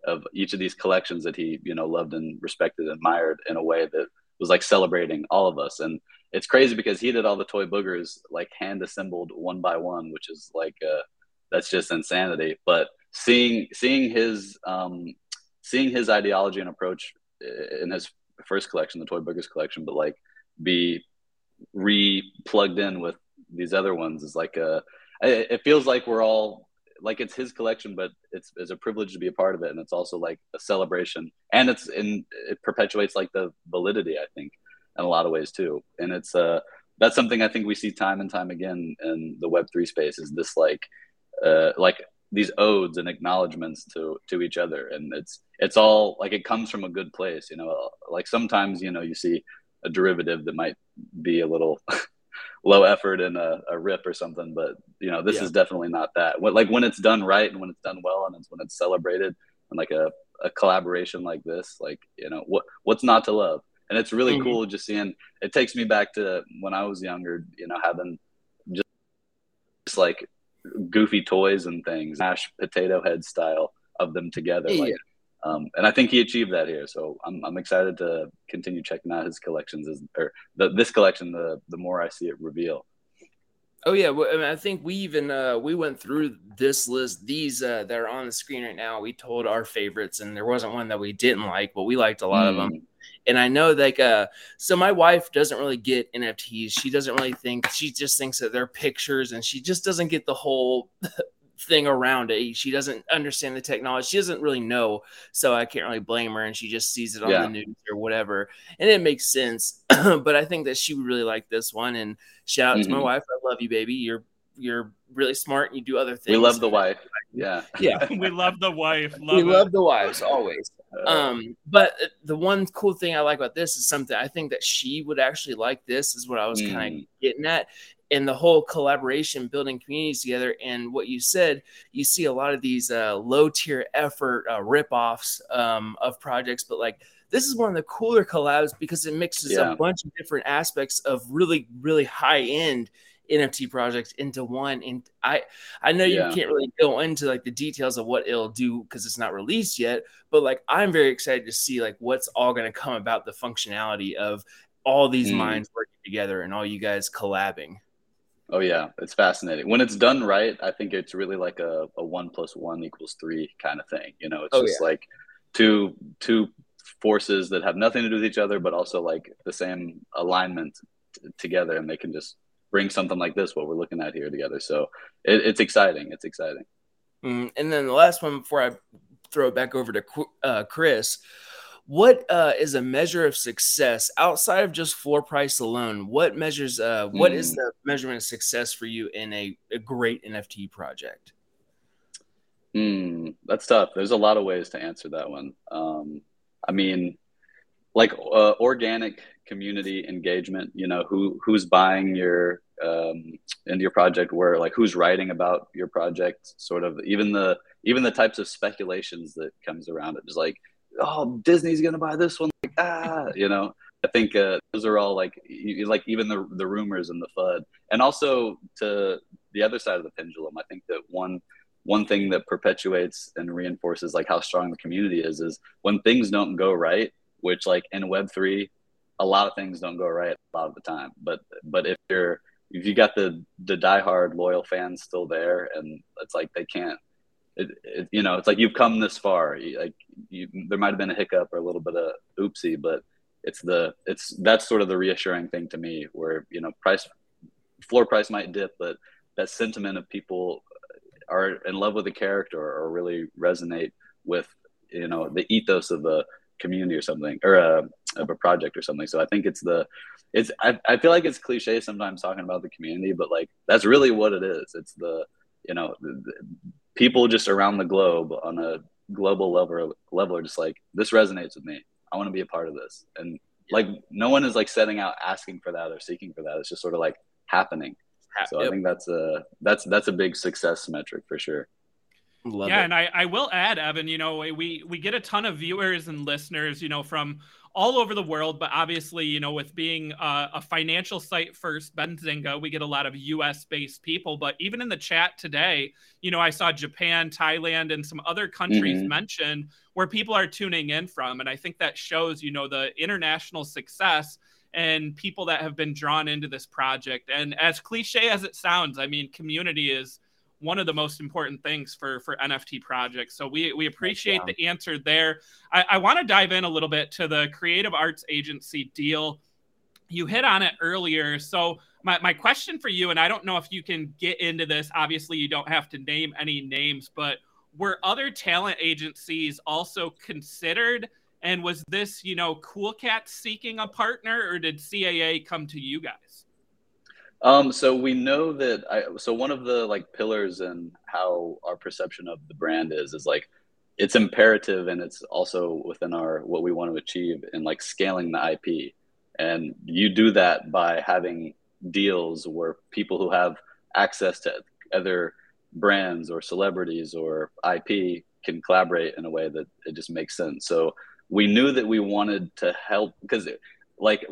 of each of these collections that he you know loved and respected and admired in a way that was like celebrating all of us and it's crazy because he did all the toy boogers like hand assembled one by one which is like uh that's just insanity but seeing seeing his um seeing his ideology and approach in his first collection the toy boogers collection but like be re plugged in with these other ones is like a it feels like we're all like it's his collection, but it's it's a privilege to be a part of it, and it's also like a celebration, and it's in it perpetuates like the validity, I think, in a lot of ways too, and it's uh that's something I think we see time and time again in the Web three space is this like uh like these odes and acknowledgments to to each other, and it's it's all like it comes from a good place, you know. Like sometimes you know you see a derivative that might be a little low effort and a, a rip or something. But you know, this yeah. is definitely not that. When, like when it's done right and when it's done well and it's when it's celebrated and like a, a collaboration like this, like you know, what what's not to love? And it's really mm-hmm. cool just seeing. It takes me back to when I was younger. You know, having just, just like goofy toys and things, mashed potato head style of them together. Yeah. Like um, and I think he achieved that here. So I'm, I'm excited to continue checking out his collections as, or the, this collection, the, the more I see it reveal. Oh yeah, well, I, mean, I think we even uh, we went through this list. These uh, that are on the screen right now, we told our favorites, and there wasn't one that we didn't like, but we liked a lot mm. of them. And I know like uh, so my wife doesn't really get NFTs. She doesn't really think. She just thinks that they're pictures, and she just doesn't get the whole thing around it. She doesn't understand the technology. She doesn't really know. So I can't really blame her. And she just sees it on yeah. the news or whatever. And it makes sense. but I think that she would really like this one. And shout out mm-hmm. to my mm-hmm. wife. I love you, baby. You're you're really smart and you do other things. We love the wife. Yeah. Yeah. we love the wife. Love we it. love the wives always. Um, but the one cool thing I like about this is something I think that she would actually like this is what I was mm. kind of getting at and the whole collaboration building communities together and what you said you see a lot of these uh, low tier effort uh, rip-offs um, of projects but like this is one of the cooler collabs because it mixes yeah. a bunch of different aspects of really really high end NFT projects into one. And I I know yeah. you can't really go into like the details of what it'll do because it's not released yet, but like I'm very excited to see like what's all going to come about the functionality of all these mm. minds working together and all you guys collabing. Oh yeah, it's fascinating. When it's done right, I think it's really like a, a one plus one equals three kind of thing. You know, it's oh, just yeah. like two two forces that have nothing to do with each other, but also like the same alignment t- together, and they can just bring something like this, what we're looking at here together. So it, it's exciting. It's exciting. Mm, and then the last one before I throw it back over to uh, Chris what uh, is a measure of success outside of just floor price alone? What measures? Uh, what mm. is hmm. the measurement of success for you in a, a great NFT project? Mm, that's tough. There's a lot of ways to answer that one. Um, I mean, like uh, organic community engagement. You know, who who's buying your um, into your project? Where like who's writing about your project? Sort of even the even the types of speculations that comes around it. Just like oh, Disney's gonna buy this one. Like, ah, you know. I think uh, those are all like you, like even the the rumors and the FUD, and also to the other side of the pendulum. I think that one one thing that perpetuates and reinforces like how strong the community is is when things don't go right, which like in Web three, a lot of things don't go right a lot of the time. But but if you're if you got the the diehard loyal fans still there, and it's like they can't it, it, you know, it's like you've come this far. like you, there might have been a hiccup or a little bit of oopsie, but it's the it's that's sort of the reassuring thing to me, where you know, price floor price might dip, but that sentiment of people are in love with the character or really resonate with you know the ethos of the community or something or a, uh, of a project or something. So I think it's the it's I, I feel like it's cliche sometimes talking about the community, but like that's really what it is. It's the you know the, people just around the globe on a global level level are just like this resonates with me. I want to be a part of this, and like no one is like setting out asking for that or seeking for that. It's just sort of like happening. So yep. I think that's a that's that's a big success metric for sure. Love yeah, it. and I, I will add, Evan, you know, we we get a ton of viewers and listeners, you know, from all over the world, but obviously, you know, with being a, a financial site first, Benzinga, we get a lot of US based people. But even in the chat today, you know, I saw Japan, Thailand, and some other countries mm-hmm. mentioned where people are tuning in from. And I think that shows, you know, the international success and people that have been drawn into this project. And as cliche as it sounds, I mean, community is one of the most important things for for NFT projects. So we we appreciate yeah. the answer there. I, I want to dive in a little bit to the creative arts agency deal. You hit on it earlier. So my, my question for you, and I don't know if you can get into this. Obviously, you don't have to name any names, but were other talent agencies also considered? And was this, you know, Cool Cat seeking a partner, or did CAA come to you guys? Um, so we know that I, so one of the like pillars in how our perception of the brand is is like it's imperative and it's also within our what we want to achieve in like scaling the IP. And you do that by having deals where people who have access to other brands or celebrities or IP can collaborate in a way that it just makes sense. So we knew that we wanted to help because like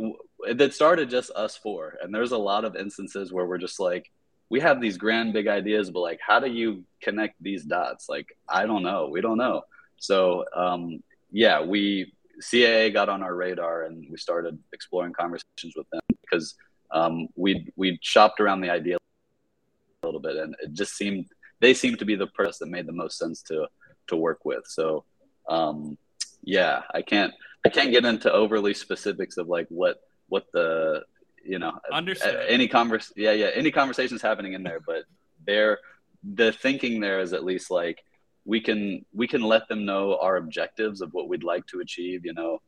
that started just us four. And there's a lot of instances where we're just like we have these grand big ideas but like how do you connect these dots? Like i don't know. We don't know. So um, yeah we caa got on our radar and we started exploring conversations with them because um, we we shopped around the idea a little bit and it just seemed they seemed to be the person that made the most sense to to work with. So um, yeah i can't i can't get into overly specifics of like what what the you know Understood. any converse yeah yeah any conversations happening in there but there the thinking there is at least like we can we can let them know our objectives of what we'd like to achieve you know.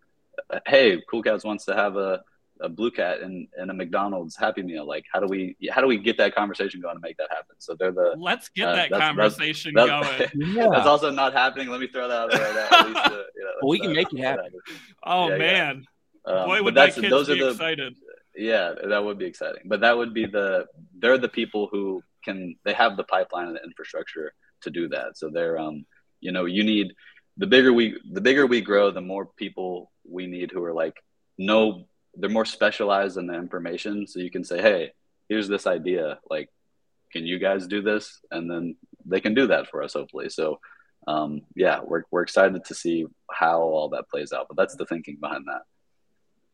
Hey cool cats wants to have a, a blue cat and, and a mcdonald's happy meal. Like how do we how do we get that conversation going to make that happen? So they're the let's get uh, that that's, conversation that's, that's, going. Yeah. that's also not happening. Let me throw that out there right least, uh, you know, well, we can uh, make it happen. Oh yeah, man. yeah. Um, Boy, would that kids those be are the, excited. Yeah, that would be exciting. But that would be the they're the people who can they have the pipeline and the infrastructure to do that. So they're um you know you need the bigger we the bigger we grow, the more people we need who are like no they're more specialized in the information. So you can say, hey, here's this idea. Like, can you guys do this? And then they can do that for us, hopefully. So um, yeah, we're we're excited to see how all that plays out. But that's the thinking behind that.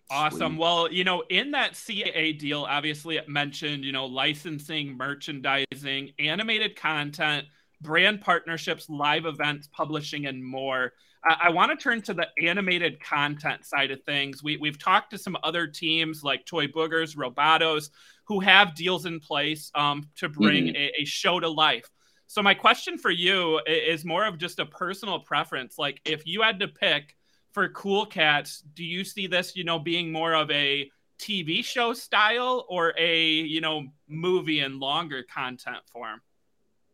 Awesome. Sweet. Well, you know, in that CAA deal, obviously it mentioned, you know, licensing, merchandising, animated content, brand partnerships, live events, publishing, and more. I, I want to turn to the animated content side of things. We, we've talked to some other teams like Toy Boogers, Robotos, who have deals in place um, to bring mm-hmm. a, a show to life. So, my question for you is more of just a personal preference. Like, if you had to pick for Cool Cats, do you see this, you know, being more of a TV show style or a, you know, movie and longer content form?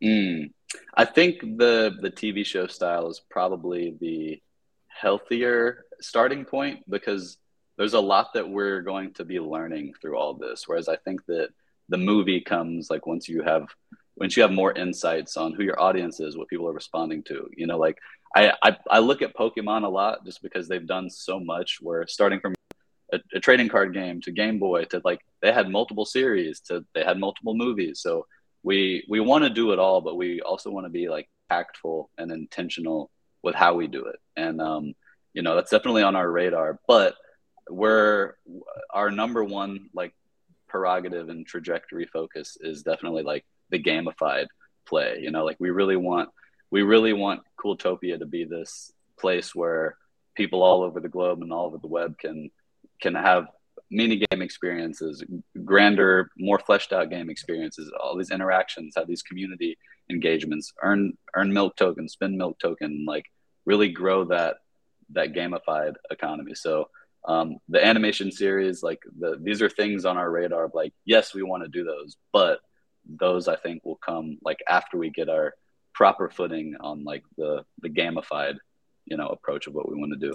Mm. I think the the TV show style is probably the healthier starting point because there's a lot that we're going to be learning through all this. Whereas I think that the movie comes like once you have once you have more insights on who your audience is, what people are responding to. You know, like I, I, I look at Pokemon a lot just because they've done so much. Where starting from a, a, trading card game to Game Boy to like they had multiple series to they had multiple movies. So we we want to do it all, but we also want to be like tactful and intentional with how we do it. And um, you know that's definitely on our radar. But we're our number one like prerogative and trajectory focus is definitely like the gamified play. You know, like we really want we really want Cooltopia to be this place where people all over the globe and all over the web can can have mini game experiences, grander, more fleshed out game experiences, all these interactions, have these community engagements, earn earn milk token, spend milk token, like really grow that that gamified economy. So um, the animation series, like the these are things on our radar. Like yes, we want to do those, but those I think will come like after we get our proper footing on like the the gamified you know approach of what we want to do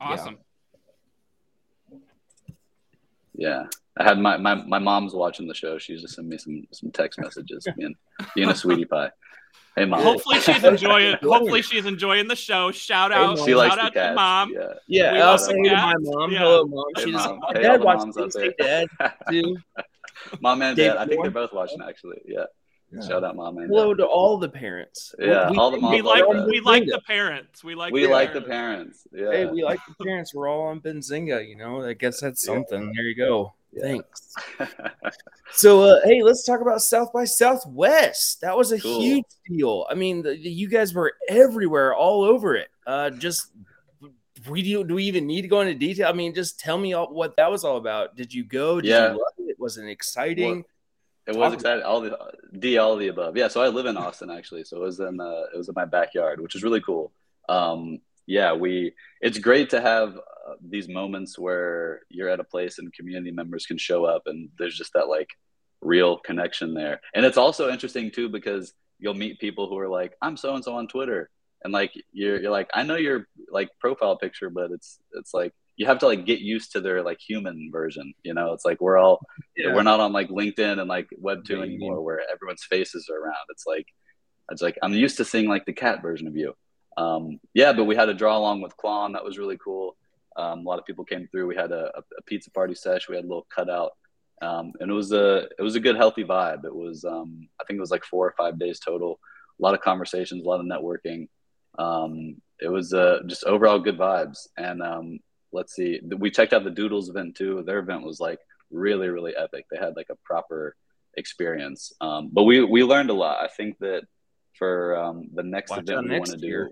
awesome Yeah. I had my, my my mom's watching the show. She's just sending me some some text messages being being a sweetie pie. Hey mom. Hopefully she's enjoying. hopefully she's enjoing the show. Shout out, she likes shout out the to mom. Yeah. Yeah, We I'll love say hey to my mom. Yeah. Hello, mom. Hey, She's mom. Hey, dad the watches moms out things. Hey, there. dad. too. mom and dad. I think they're both watching actually. Yeah. Shout out mom and Hello dad. to all the parents. Yeah, all the moms. We like love we like the parents. We like We the like the parents. parents. Yeah. Hey, we like the parents. We're all on Benzinga, you know. I guess that's Yeah. something. There you go. Yeah. Thanks. So, uh, hey, let's talk about South by Southwest. That was a Cool. huge deal. I mean, the, the- you guys were everywhere, all over it. Uh, just we do, do we even need to go into detail? I mean, just tell me all, what that was all about. Did you go? Did Yeah. you love it? Was it exciting? It was exciting. All the D, all the above. Yeah. So I live in Austin actually. So it was in uh, it was in my backyard, which is really cool. Um, yeah, we. It's great to have uh, these moments where you're at a place and community members can show up, and there's just that like real connection there. And it's also interesting too because you'll meet people who are like, "I'm so and so on Twitter," and like you're you're like, "I know your like profile picture, but it's it's like." You have to like get used to their like human version, you know. It's like we're all we're not on like LinkedIn and like Web two Yeah, anymore, where everyone's faces are around. It's like it's like I'm used to seeing like the cat version of you. Um, yeah, but we had a draw along with Clon. That was really cool. Um, a lot of people came through. We had a, a pizza party sesh. We had a little cutout, um, and it was a it was a good healthy vibe. It was um, I think it was like four or five days total. A lot of conversations, a lot of networking. Um, it was uh, just overall good vibes. And um, let's see, we checked out the Doodles event too. Their event was like really really epic. They had like a proper experience. Um, but we we learned a lot. I think that for um, the next Watch event we want to do.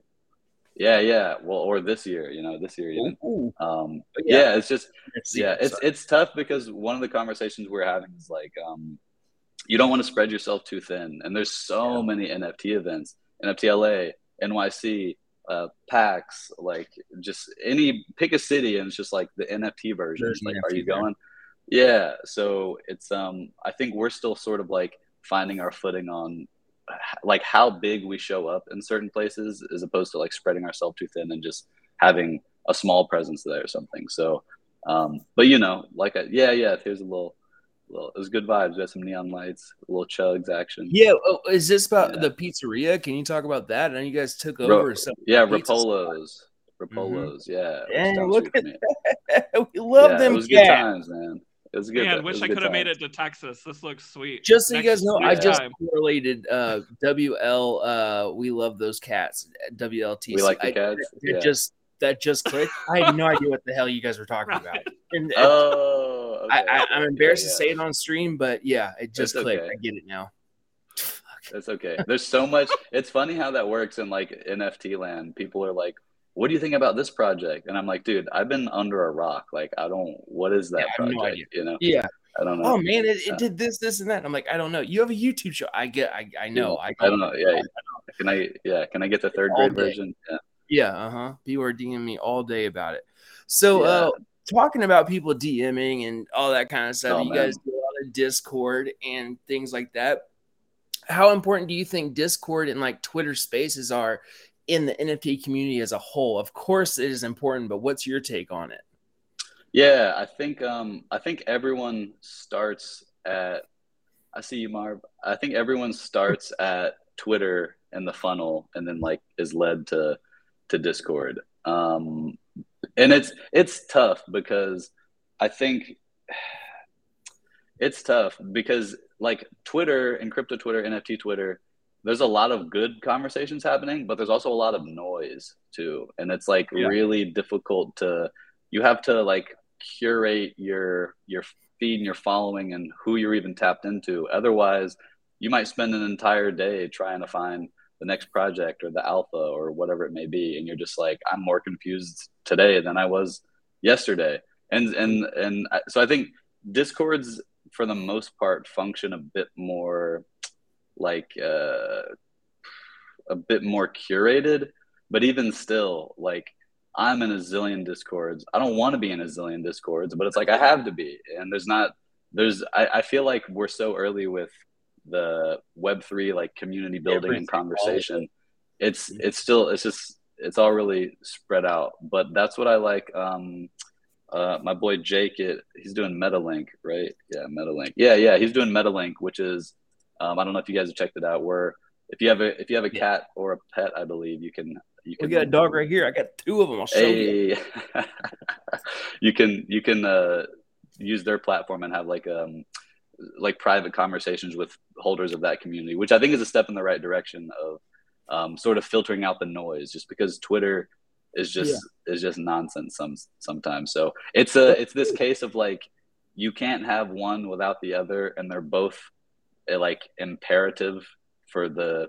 Yeah, yeah. Well, or this year, you know, this year even. Um, yeah. yeah. it's just let's yeah, it's it's tough because one of the conversations we're having is like, um, you don't want to spread yourself too thin, and there's so Yeah. many NFT events, NFT LA, NYC, uh, PAX, like just any pick a city, and it's just like the NFT version. There's like, an are NFT you there. going? Yeah, so it's um, I think we're still sort of like finding our footing on like how big we show up in certain places as opposed to like spreading ourselves too thin and just having a small presence there or something. So, um, but you know, like, I, yeah, yeah, here's a little, little, it was good vibes. We had some neon lights, a little chugs action. Yeah. Oh, is this about Yeah. the pizzeria? Can you talk about that? I know you guys took Ro- over some. Yeah, Rapolos, Rapolos. Yeah. it was Yeah, down look at from me. we love yeah, them. It was good cats. times, man. It was good. Man, it wish I could have made it to Texas. This looks sweet. Just so you guys know, I just time. correlated uh, WL. Uh, we love those cats. WLT. We like the I- cats? It Yeah. just that just clicked. I had no idea what the hell you guys were talking about. Right. And uh, Oh, okay, I, I, I'm embarrassed Yeah, to say it on stream, but yeah, it just That's clicked. okay. I get it now. That's okay. There's so much. It's funny how that works in like NFT land. People are like, "What do you think about this project?" And I'm like, "Dude, I've been under a rock. Like, I don't. What is that Yeah, have no project? you know, Yeah. I don't know. Oh man, it, it did this, this, and that. I'm like, I don't know. You have a YouTube show. I get. I, I know. I, I don't know. Yeah, can I? Yeah, can I get the third All grade day. version? Yeah. Yeah, uh huh. People are DMing me all day about it. So, Yeah. uh, talking about people DMing and all that kind of stuff, Oh, you man. guys do a lot of Discord and things like that. How important do you think Discord and like Twitter Spaces are in the NFT community as a whole? Of course, it is important, but what's your take on it? Yeah, I think um I think everyone starts at I see you Marv. I think everyone starts at Twitter and the funnel and then like is led to to Discord. Um and it's it's tough because I think it's tough because like Twitter and crypto Twitter, NFT Twitter, there's a lot of good conversations happening, but there's also a lot of noise too. And it's like Yeah. really difficult to you have to like curate your your feed and your following and who you're even tapped into. Otherwise, you might spend an entire day trying to find the next project or the alpha or whatever it may be and you're just like I'm more confused today than I was yesterday. And and and so I think discords for the most part function a bit more like uh, a bit more curated but even still like i'm in a zillion discords i don't want to be in a zillion discords but it's like i have to be and there's not there's i, I feel like we're so early with the web3 like community building Everything, and conversation it's it's still it's just it's all really spread out but that's what i like um uh, my boy Jake, it, he's doing MetaLink, right? Yeah, MetaLink. Yeah, yeah, he's doing MetaLink, which is um, I don't know if you guys have checked it out. Where if you have a if you have a Yeah. cat or a pet, I believe you can you We got a dog right here. I got two of them. I'll show you. Hey, you can you can uh, use their platform and have like um like private conversations with holders of that community, which I think is a step in the right direction of um, sort of filtering out the noise. Just because Twitter is just is just nonsense some sometimes. So it's a it's this case of like you can't have one without the other, and they're both uh, like imperative for the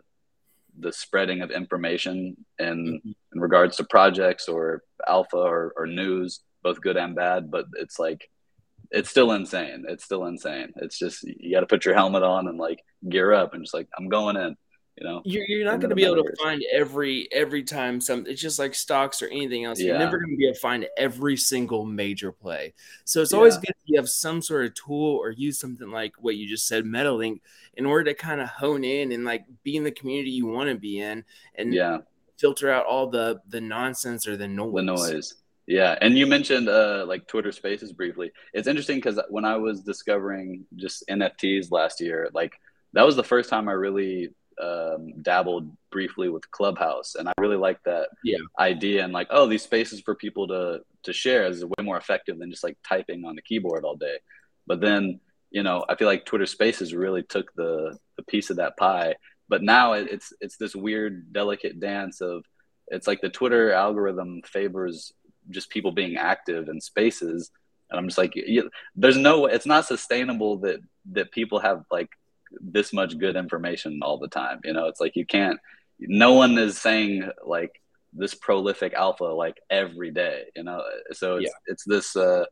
the spreading of information and in regards to projects or alpha or, or news, both good and bad. But it's like, it's still insane. It's still insane. It's just, you got to put your helmet on and like gear up and just like, I'm going in, you know? You're, you're not going to be able to find every every time some. It's just like stocks or anything else. You're never going to be able to find every single major play. So it's always Yeah. good if you have some sort of tool or use something like what you just said, MetaLink, in order to kind of hone in and like be in the community you want to be in and Yeah. filter out all the the nonsense or the noise. the noise. Yeah, and you mentioned uh, like Twitter Spaces briefly. It's interesting because when I was discovering just NFTs last year, like that was the first time I really um, dabbled briefly with Clubhouse, and I really liked that Yeah. idea. And like, oh, these spaces for people to to share is way more effective than just like typing on the keyboard all day. But then, you know, I feel like Twitter Spaces really took the the piece of that pie. But now it, it's it's this weird, delicate dance of it's like the Twitter algorithm favors just people being active in spaces, and I'm just like, you, there's no, it's not sustainable that that people have like this much good information all the time. You know, it's like you can't. No one is saying like this prolific alpha like every day. You know, so it's it's this uh,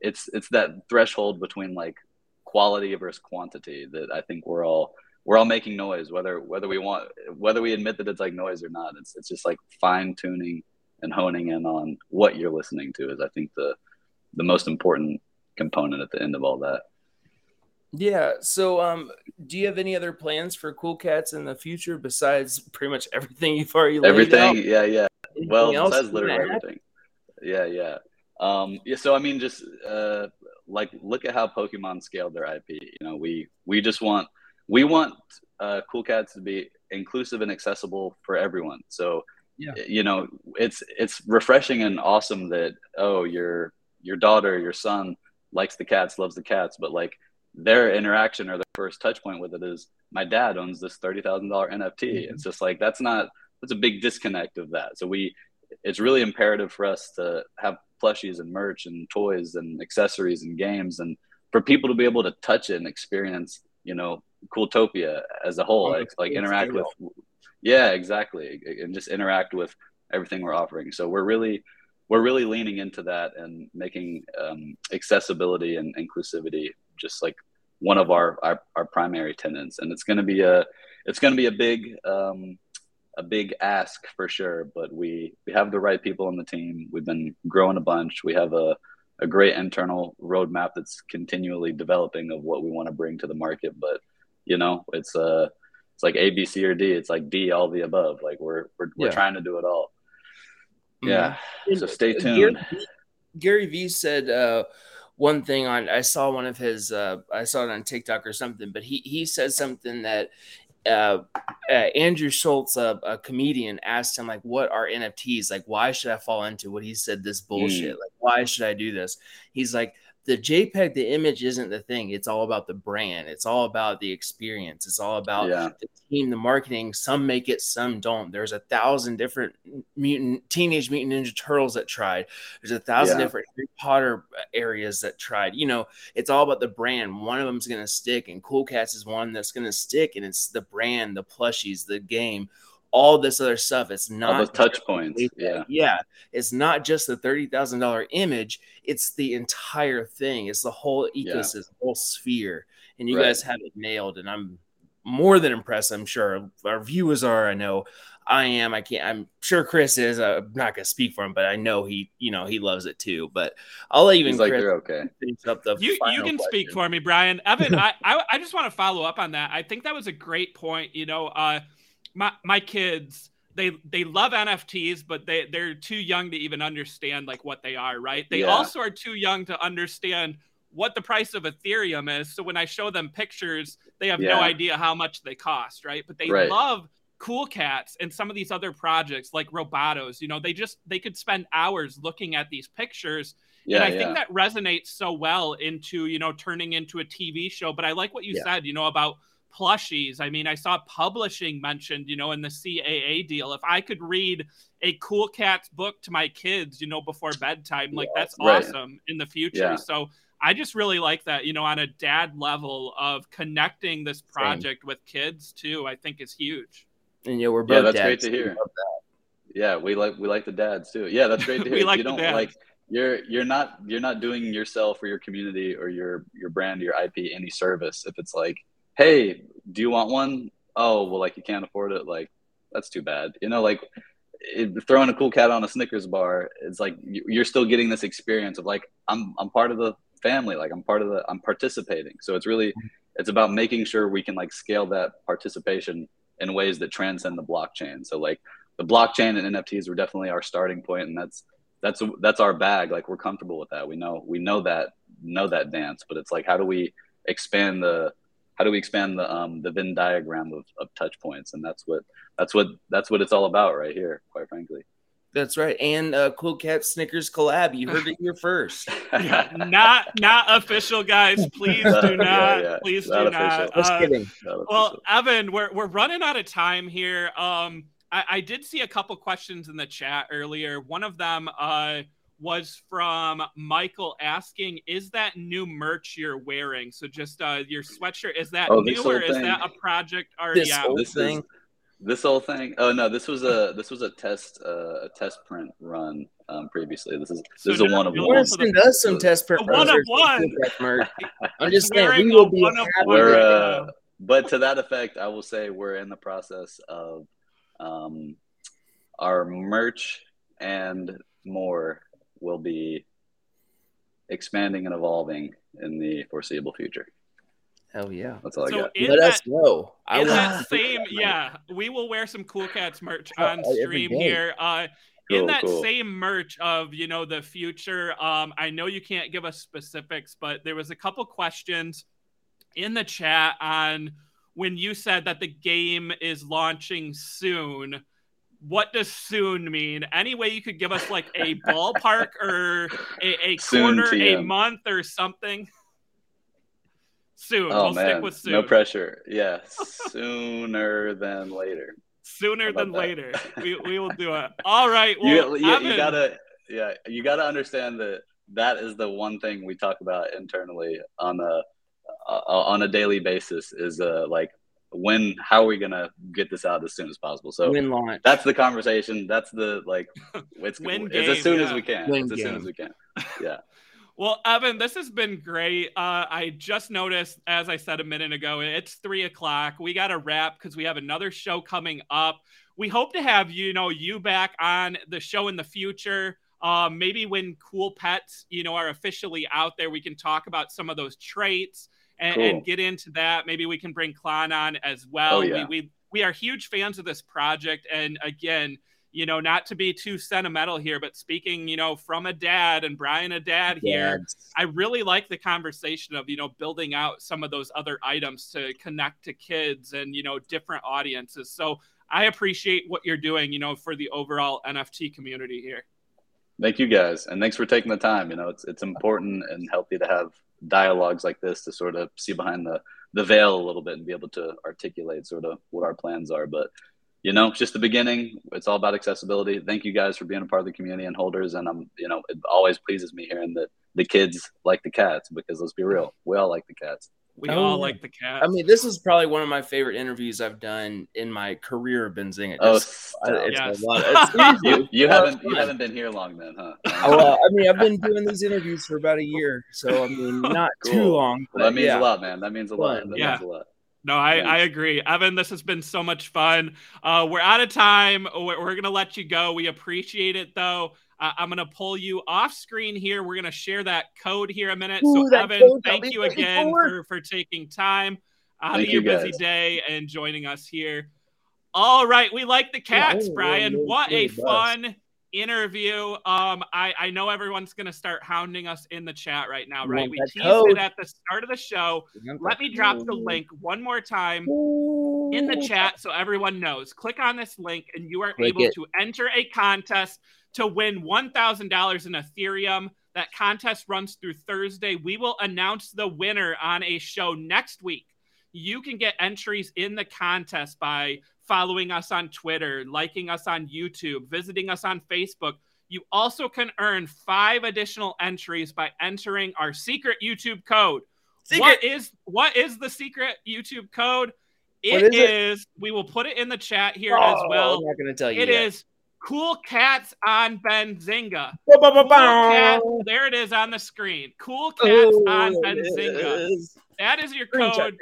it's it's that threshold between like quality versus quantity that I think we're all we're all making noise whether whether we want whether we admit that it's like noise or not it's it's just like fine tuning and honing in on what you're listening to is i think the the most important component at the end of all that. Yeah. So, um, do you have any other plans for Cool Cats in the future besides pretty much everything you've already laid everything. yeah yeah. Anything well besides literally everything. Yeah yeah. Um yeah so i mean just uh like look at how pokemon scaled their ip you know we we just want we want uh cool cats to be inclusive and accessible for everyone. So Yeah. you know it's it's refreshing and awesome that oh your your daughter your son likes the cats loves the cats but like their interaction or their first touch point with it is my dad owns this $30000 nft Mhm. it's just like that's not that's a big disconnect of that. So we, it's really imperative for us to have plushies and merch and toys and accessories and games and for people to be able to touch it and experience, you know, Cooltopia as a whole, a like, like interact with, yeah, exactly, and just interact with everything we're offering. So we're really, we're really leaning into that and making um, accessibility and inclusivity just like one of our our, our primary tenants, and it's going to be a, it's going to be a big. Um, a big ask for sure, but we we have the right people on the team. We've been growing a bunch. We have a a great internal roadmap that's continually developing of what we want to bring to the market. But you know, it's uh it's like A, B, C, or D. It's like D, all the above. Like we're we're, we're Yeah. trying to do it all. Mhm. Yeah. So stay Uh, tuned. Gary, Gary Vee said uh, one thing on. I saw one of his. Uh, I saw it on TikTok or something, but he he said something that uh, uh, Andrew Schulz, a, a comedian, asked him like, "What are NFTs? Like, why should I fall into what he said? This bullshit. Like, why should I do this?" He's like, "The JPEG, the image isn't the thing. It's all about the brand. It's all about the experience. It's all about Yeah. the team, the marketing. Some make it, some don't. There's a thousand different mutant teenage mutant ninja turtles that tried. There's a thousand Yeah. different Harry Potter uh, areas that tried. You know, it's all about the brand. One of them's gonna stick, and Cool Cats is one that's gonna stick, and it's the brand, the plushies, the game, all this other stuff. It's not All those touch points. Yeah. yeah. It's not just the thirty thousand dollar image. It's the entire thing. It's the whole Yeah. ecosystem, whole sphere. And you Right. guys have it nailed. And I'm more than impressed. I'm sure our viewers are. I know I am. I can't. I'm sure Chris is. I'm not gonna speak for him, but I know he, you know, he loves it too. But I'll let even He's like, Chris you're okay. up the. You you final can speak for me, Brian. Evan, I, I I just want to follow up on that. I think that was a great point. You know, uh, my my kids they they love NFTs, but they they're too young to even understand like what they are, right? They Yeah. also are too young to understand what the price of Ethereum is. So when I show them pictures, they have no idea how much they cost, right? But they Right. love Cool Cats and some of these other projects like Robotos. You know, they just they could spend hours looking at these pictures Yeah, and I yeah. think that resonates so well into you know turning into a TV show. But I like what you Yeah. said, you know, about plushies. I mean, I saw publishing mentioned, you know, in the CAA deal. If I could read a Cool Cats book to my kids, you know, before bedtime, like that's Right. awesome in the future. Yeah. So I just really like that, you know, on a dad level of connecting this project with kids too. I think is huge. And yeah, we're both Yeah, that's dads, great to so we hear. love that. Yeah, we like we like the dads too. Yeah, that's great to We hear. like you the don't dads. like you're you're not you're not doing yourself or your community or your your brand or your IP any service if it's like, hey, do you want one? Oh, well, like you can't afford it. Like that's too bad. You know, like it, throwing a cool cat on a Snickers bar. It's like you- you're still getting this experience of like I'm I'm part of the family. Like I'm part of the I'm participating. So it's really it's about making sure we can like scale that participation in ways that transcend the blockchain. So like the blockchain and NFTs were definitely our starting point, and that's that's that's our bag. Like we're comfortable with that. We know we know that know that dance, but it's like how do we expand the how do we expand the um the Venn diagram of, of touch points, and that's what that's what that's what it's all about right here. Quite frankly, That's right. And uh, Cool Cat Snickers collab. You heard it here first. Yeah, not not official, guys. Please do not. yeah. Please Not do not. Just Uh, kidding. well, Evan, we're we're running out of time here. Um, I, I did see a couple questions in the chat earlier. One of them uh was from Michael asking, "Is that new merch you're wearing? So just uh your sweatshirt is that Oh, new or whole is thing. that a project already This out?" whole this thing. this whole thing. Oh no, this was a this was a test uh, a test print run um, previously. This is So this is a one of you'll You want one. to send us some test print one of one. Merch? I'm just saying we will be one of happy. one We're uh, but to that effect, I will say we're in the process of um, our merch and more will be expanding and evolving in the foreseeable future. Hell yeah. That's all I got. Let that, us know. I in will- that same, yeah, we will wear some Cool Cats merch Oh, on every stream here. Uh, in that cool. same merch of you know the future, um, I know you can't give us specifics, but there was a couple questions in the chat on when you said that the game is launching soon. What does soon mean? Any way you could give us like a ballpark or a, a quarter, a month, or something? Soon. Oh we'll stick with soon. no pressure. Yeah, sooner than later. sooner than that? later. We, we will do it. All right. you, Well, you, you Evan, gotta yeah you gotta understand that that is the one thing we talk about internally on a uh, on a daily basis is uh like when how are we gonna get this out as soon as possible so win launch. that's the conversation that's the like it's, Win it's game, as soon yeah. as we can Win it's as soon as we can yeah well, Evan, this has been great. Uh, I just noticed, as I said a minute ago, it's three o'clock. We got to wrap because we have another show coming up. We hope to have you know you back on the show in the future. Um, maybe when cool pets, you know, are officially out there, we can talk about some of those traits and, Cool. and get into that. Maybe we can bring Clon on as well. Oh, yeah. we, we we are huge fans of this project, and again, you know, not to be too sentimental here, but speaking, you know, from a dad and Brian a dad here, Dads. I really like the conversation of, you know, building out some of those other items to connect to kids and, you know, different audiences. So I appreciate what you're doing, you know, for the overall NFT community here. thank you guys and thanks for taking the time you know it's it's important and healthy to have dialogues like this to sort of see behind the the veil a little bit and be able to articulate sort of what our plans are. But you know it's just the beginning. It's all about accessibility. Thank you guys for being a part of the community and holders. And i'm you know it always pleases me hearing that the kids like the cats because let's be real we all like the cats We Oh, all yeah. like the cat. I mean, this is probably one of my favorite interviews I've done in my career of Benzing. It oh just, stop. it's Yes. a lot. It's you, you a lot haven't you haven't been here long then huh Oh, well, I mean, I've been doing these interviews for about a year, so I mean, not too long. well, that means yeah. a lot man that means a lot that Yeah. means a lot No, I, I agree. Evan, this has been so much fun. Uh, we're out of time. We're, we're going to let you go. We appreciate it, though. Uh, I'm going to pull you off screen here. We're going to share that code here a minute. Ooh, so, Evan, thank you again for, for taking time out Thank of your you, busy day and joining us here. All right, we like the cats, Brian. What a fun interview. Um, I, I know everyone's gonna start hounding us in the chat right now, right? We teased code. it at the start of the show. Let me drop the link one more time in the chat so everyone knows. Click on this link and you are Click able it. to enter a contest to win $1,000 in Ethereum. That contest runs through Thursday. We will announce the winner on a show next week. You can get entries in the contest by following us on Twitter, liking us on YouTube, visiting us on Facebook. You also can earn five additional entries by entering our secret YouTube code. Secret. What is what is the secret YouTube code? It is, is it? we will put it in the chat here oh, as well. I'm not going to tell you. It yet. is Cool Cats on Benzinga. Cool cat, there it is on the screen. Cool Cats oh, on Benzinga. That is your code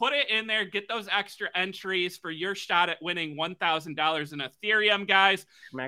put it in there, get those extra entries for your shot at winning $1,000 in Ethereum, guys.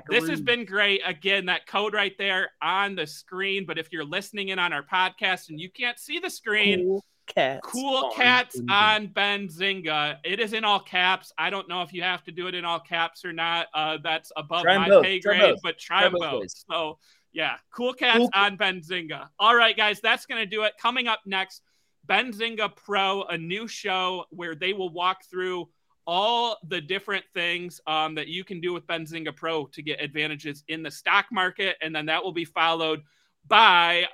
This has been great. Again, that code right there on the screen. But if you're listening in on our podcast and you can't see the screen, cool cats, cool on cats on Benzinga. It is in all caps. I don't know if you have to do it in all caps or not. Uh, that's above try my pay grade, but try, try both. both. So, yeah, cool cats cool. on Benzinga. All right, guys, that's going to do it. Coming up next, Benzinga Pro, a new show where they will walk through all the different things um, that you can do with Benzinga Pro to get advantages in the stock market. And then that will be followed by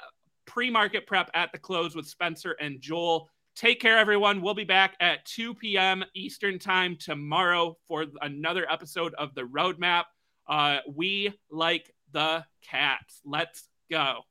pre market prep at the close with Spencer and Joel. Take care, everyone. We'll be back at 2 p.m. Eastern Time tomorrow for another episode of The Roadmap. Uh, we like the cats. Let's go.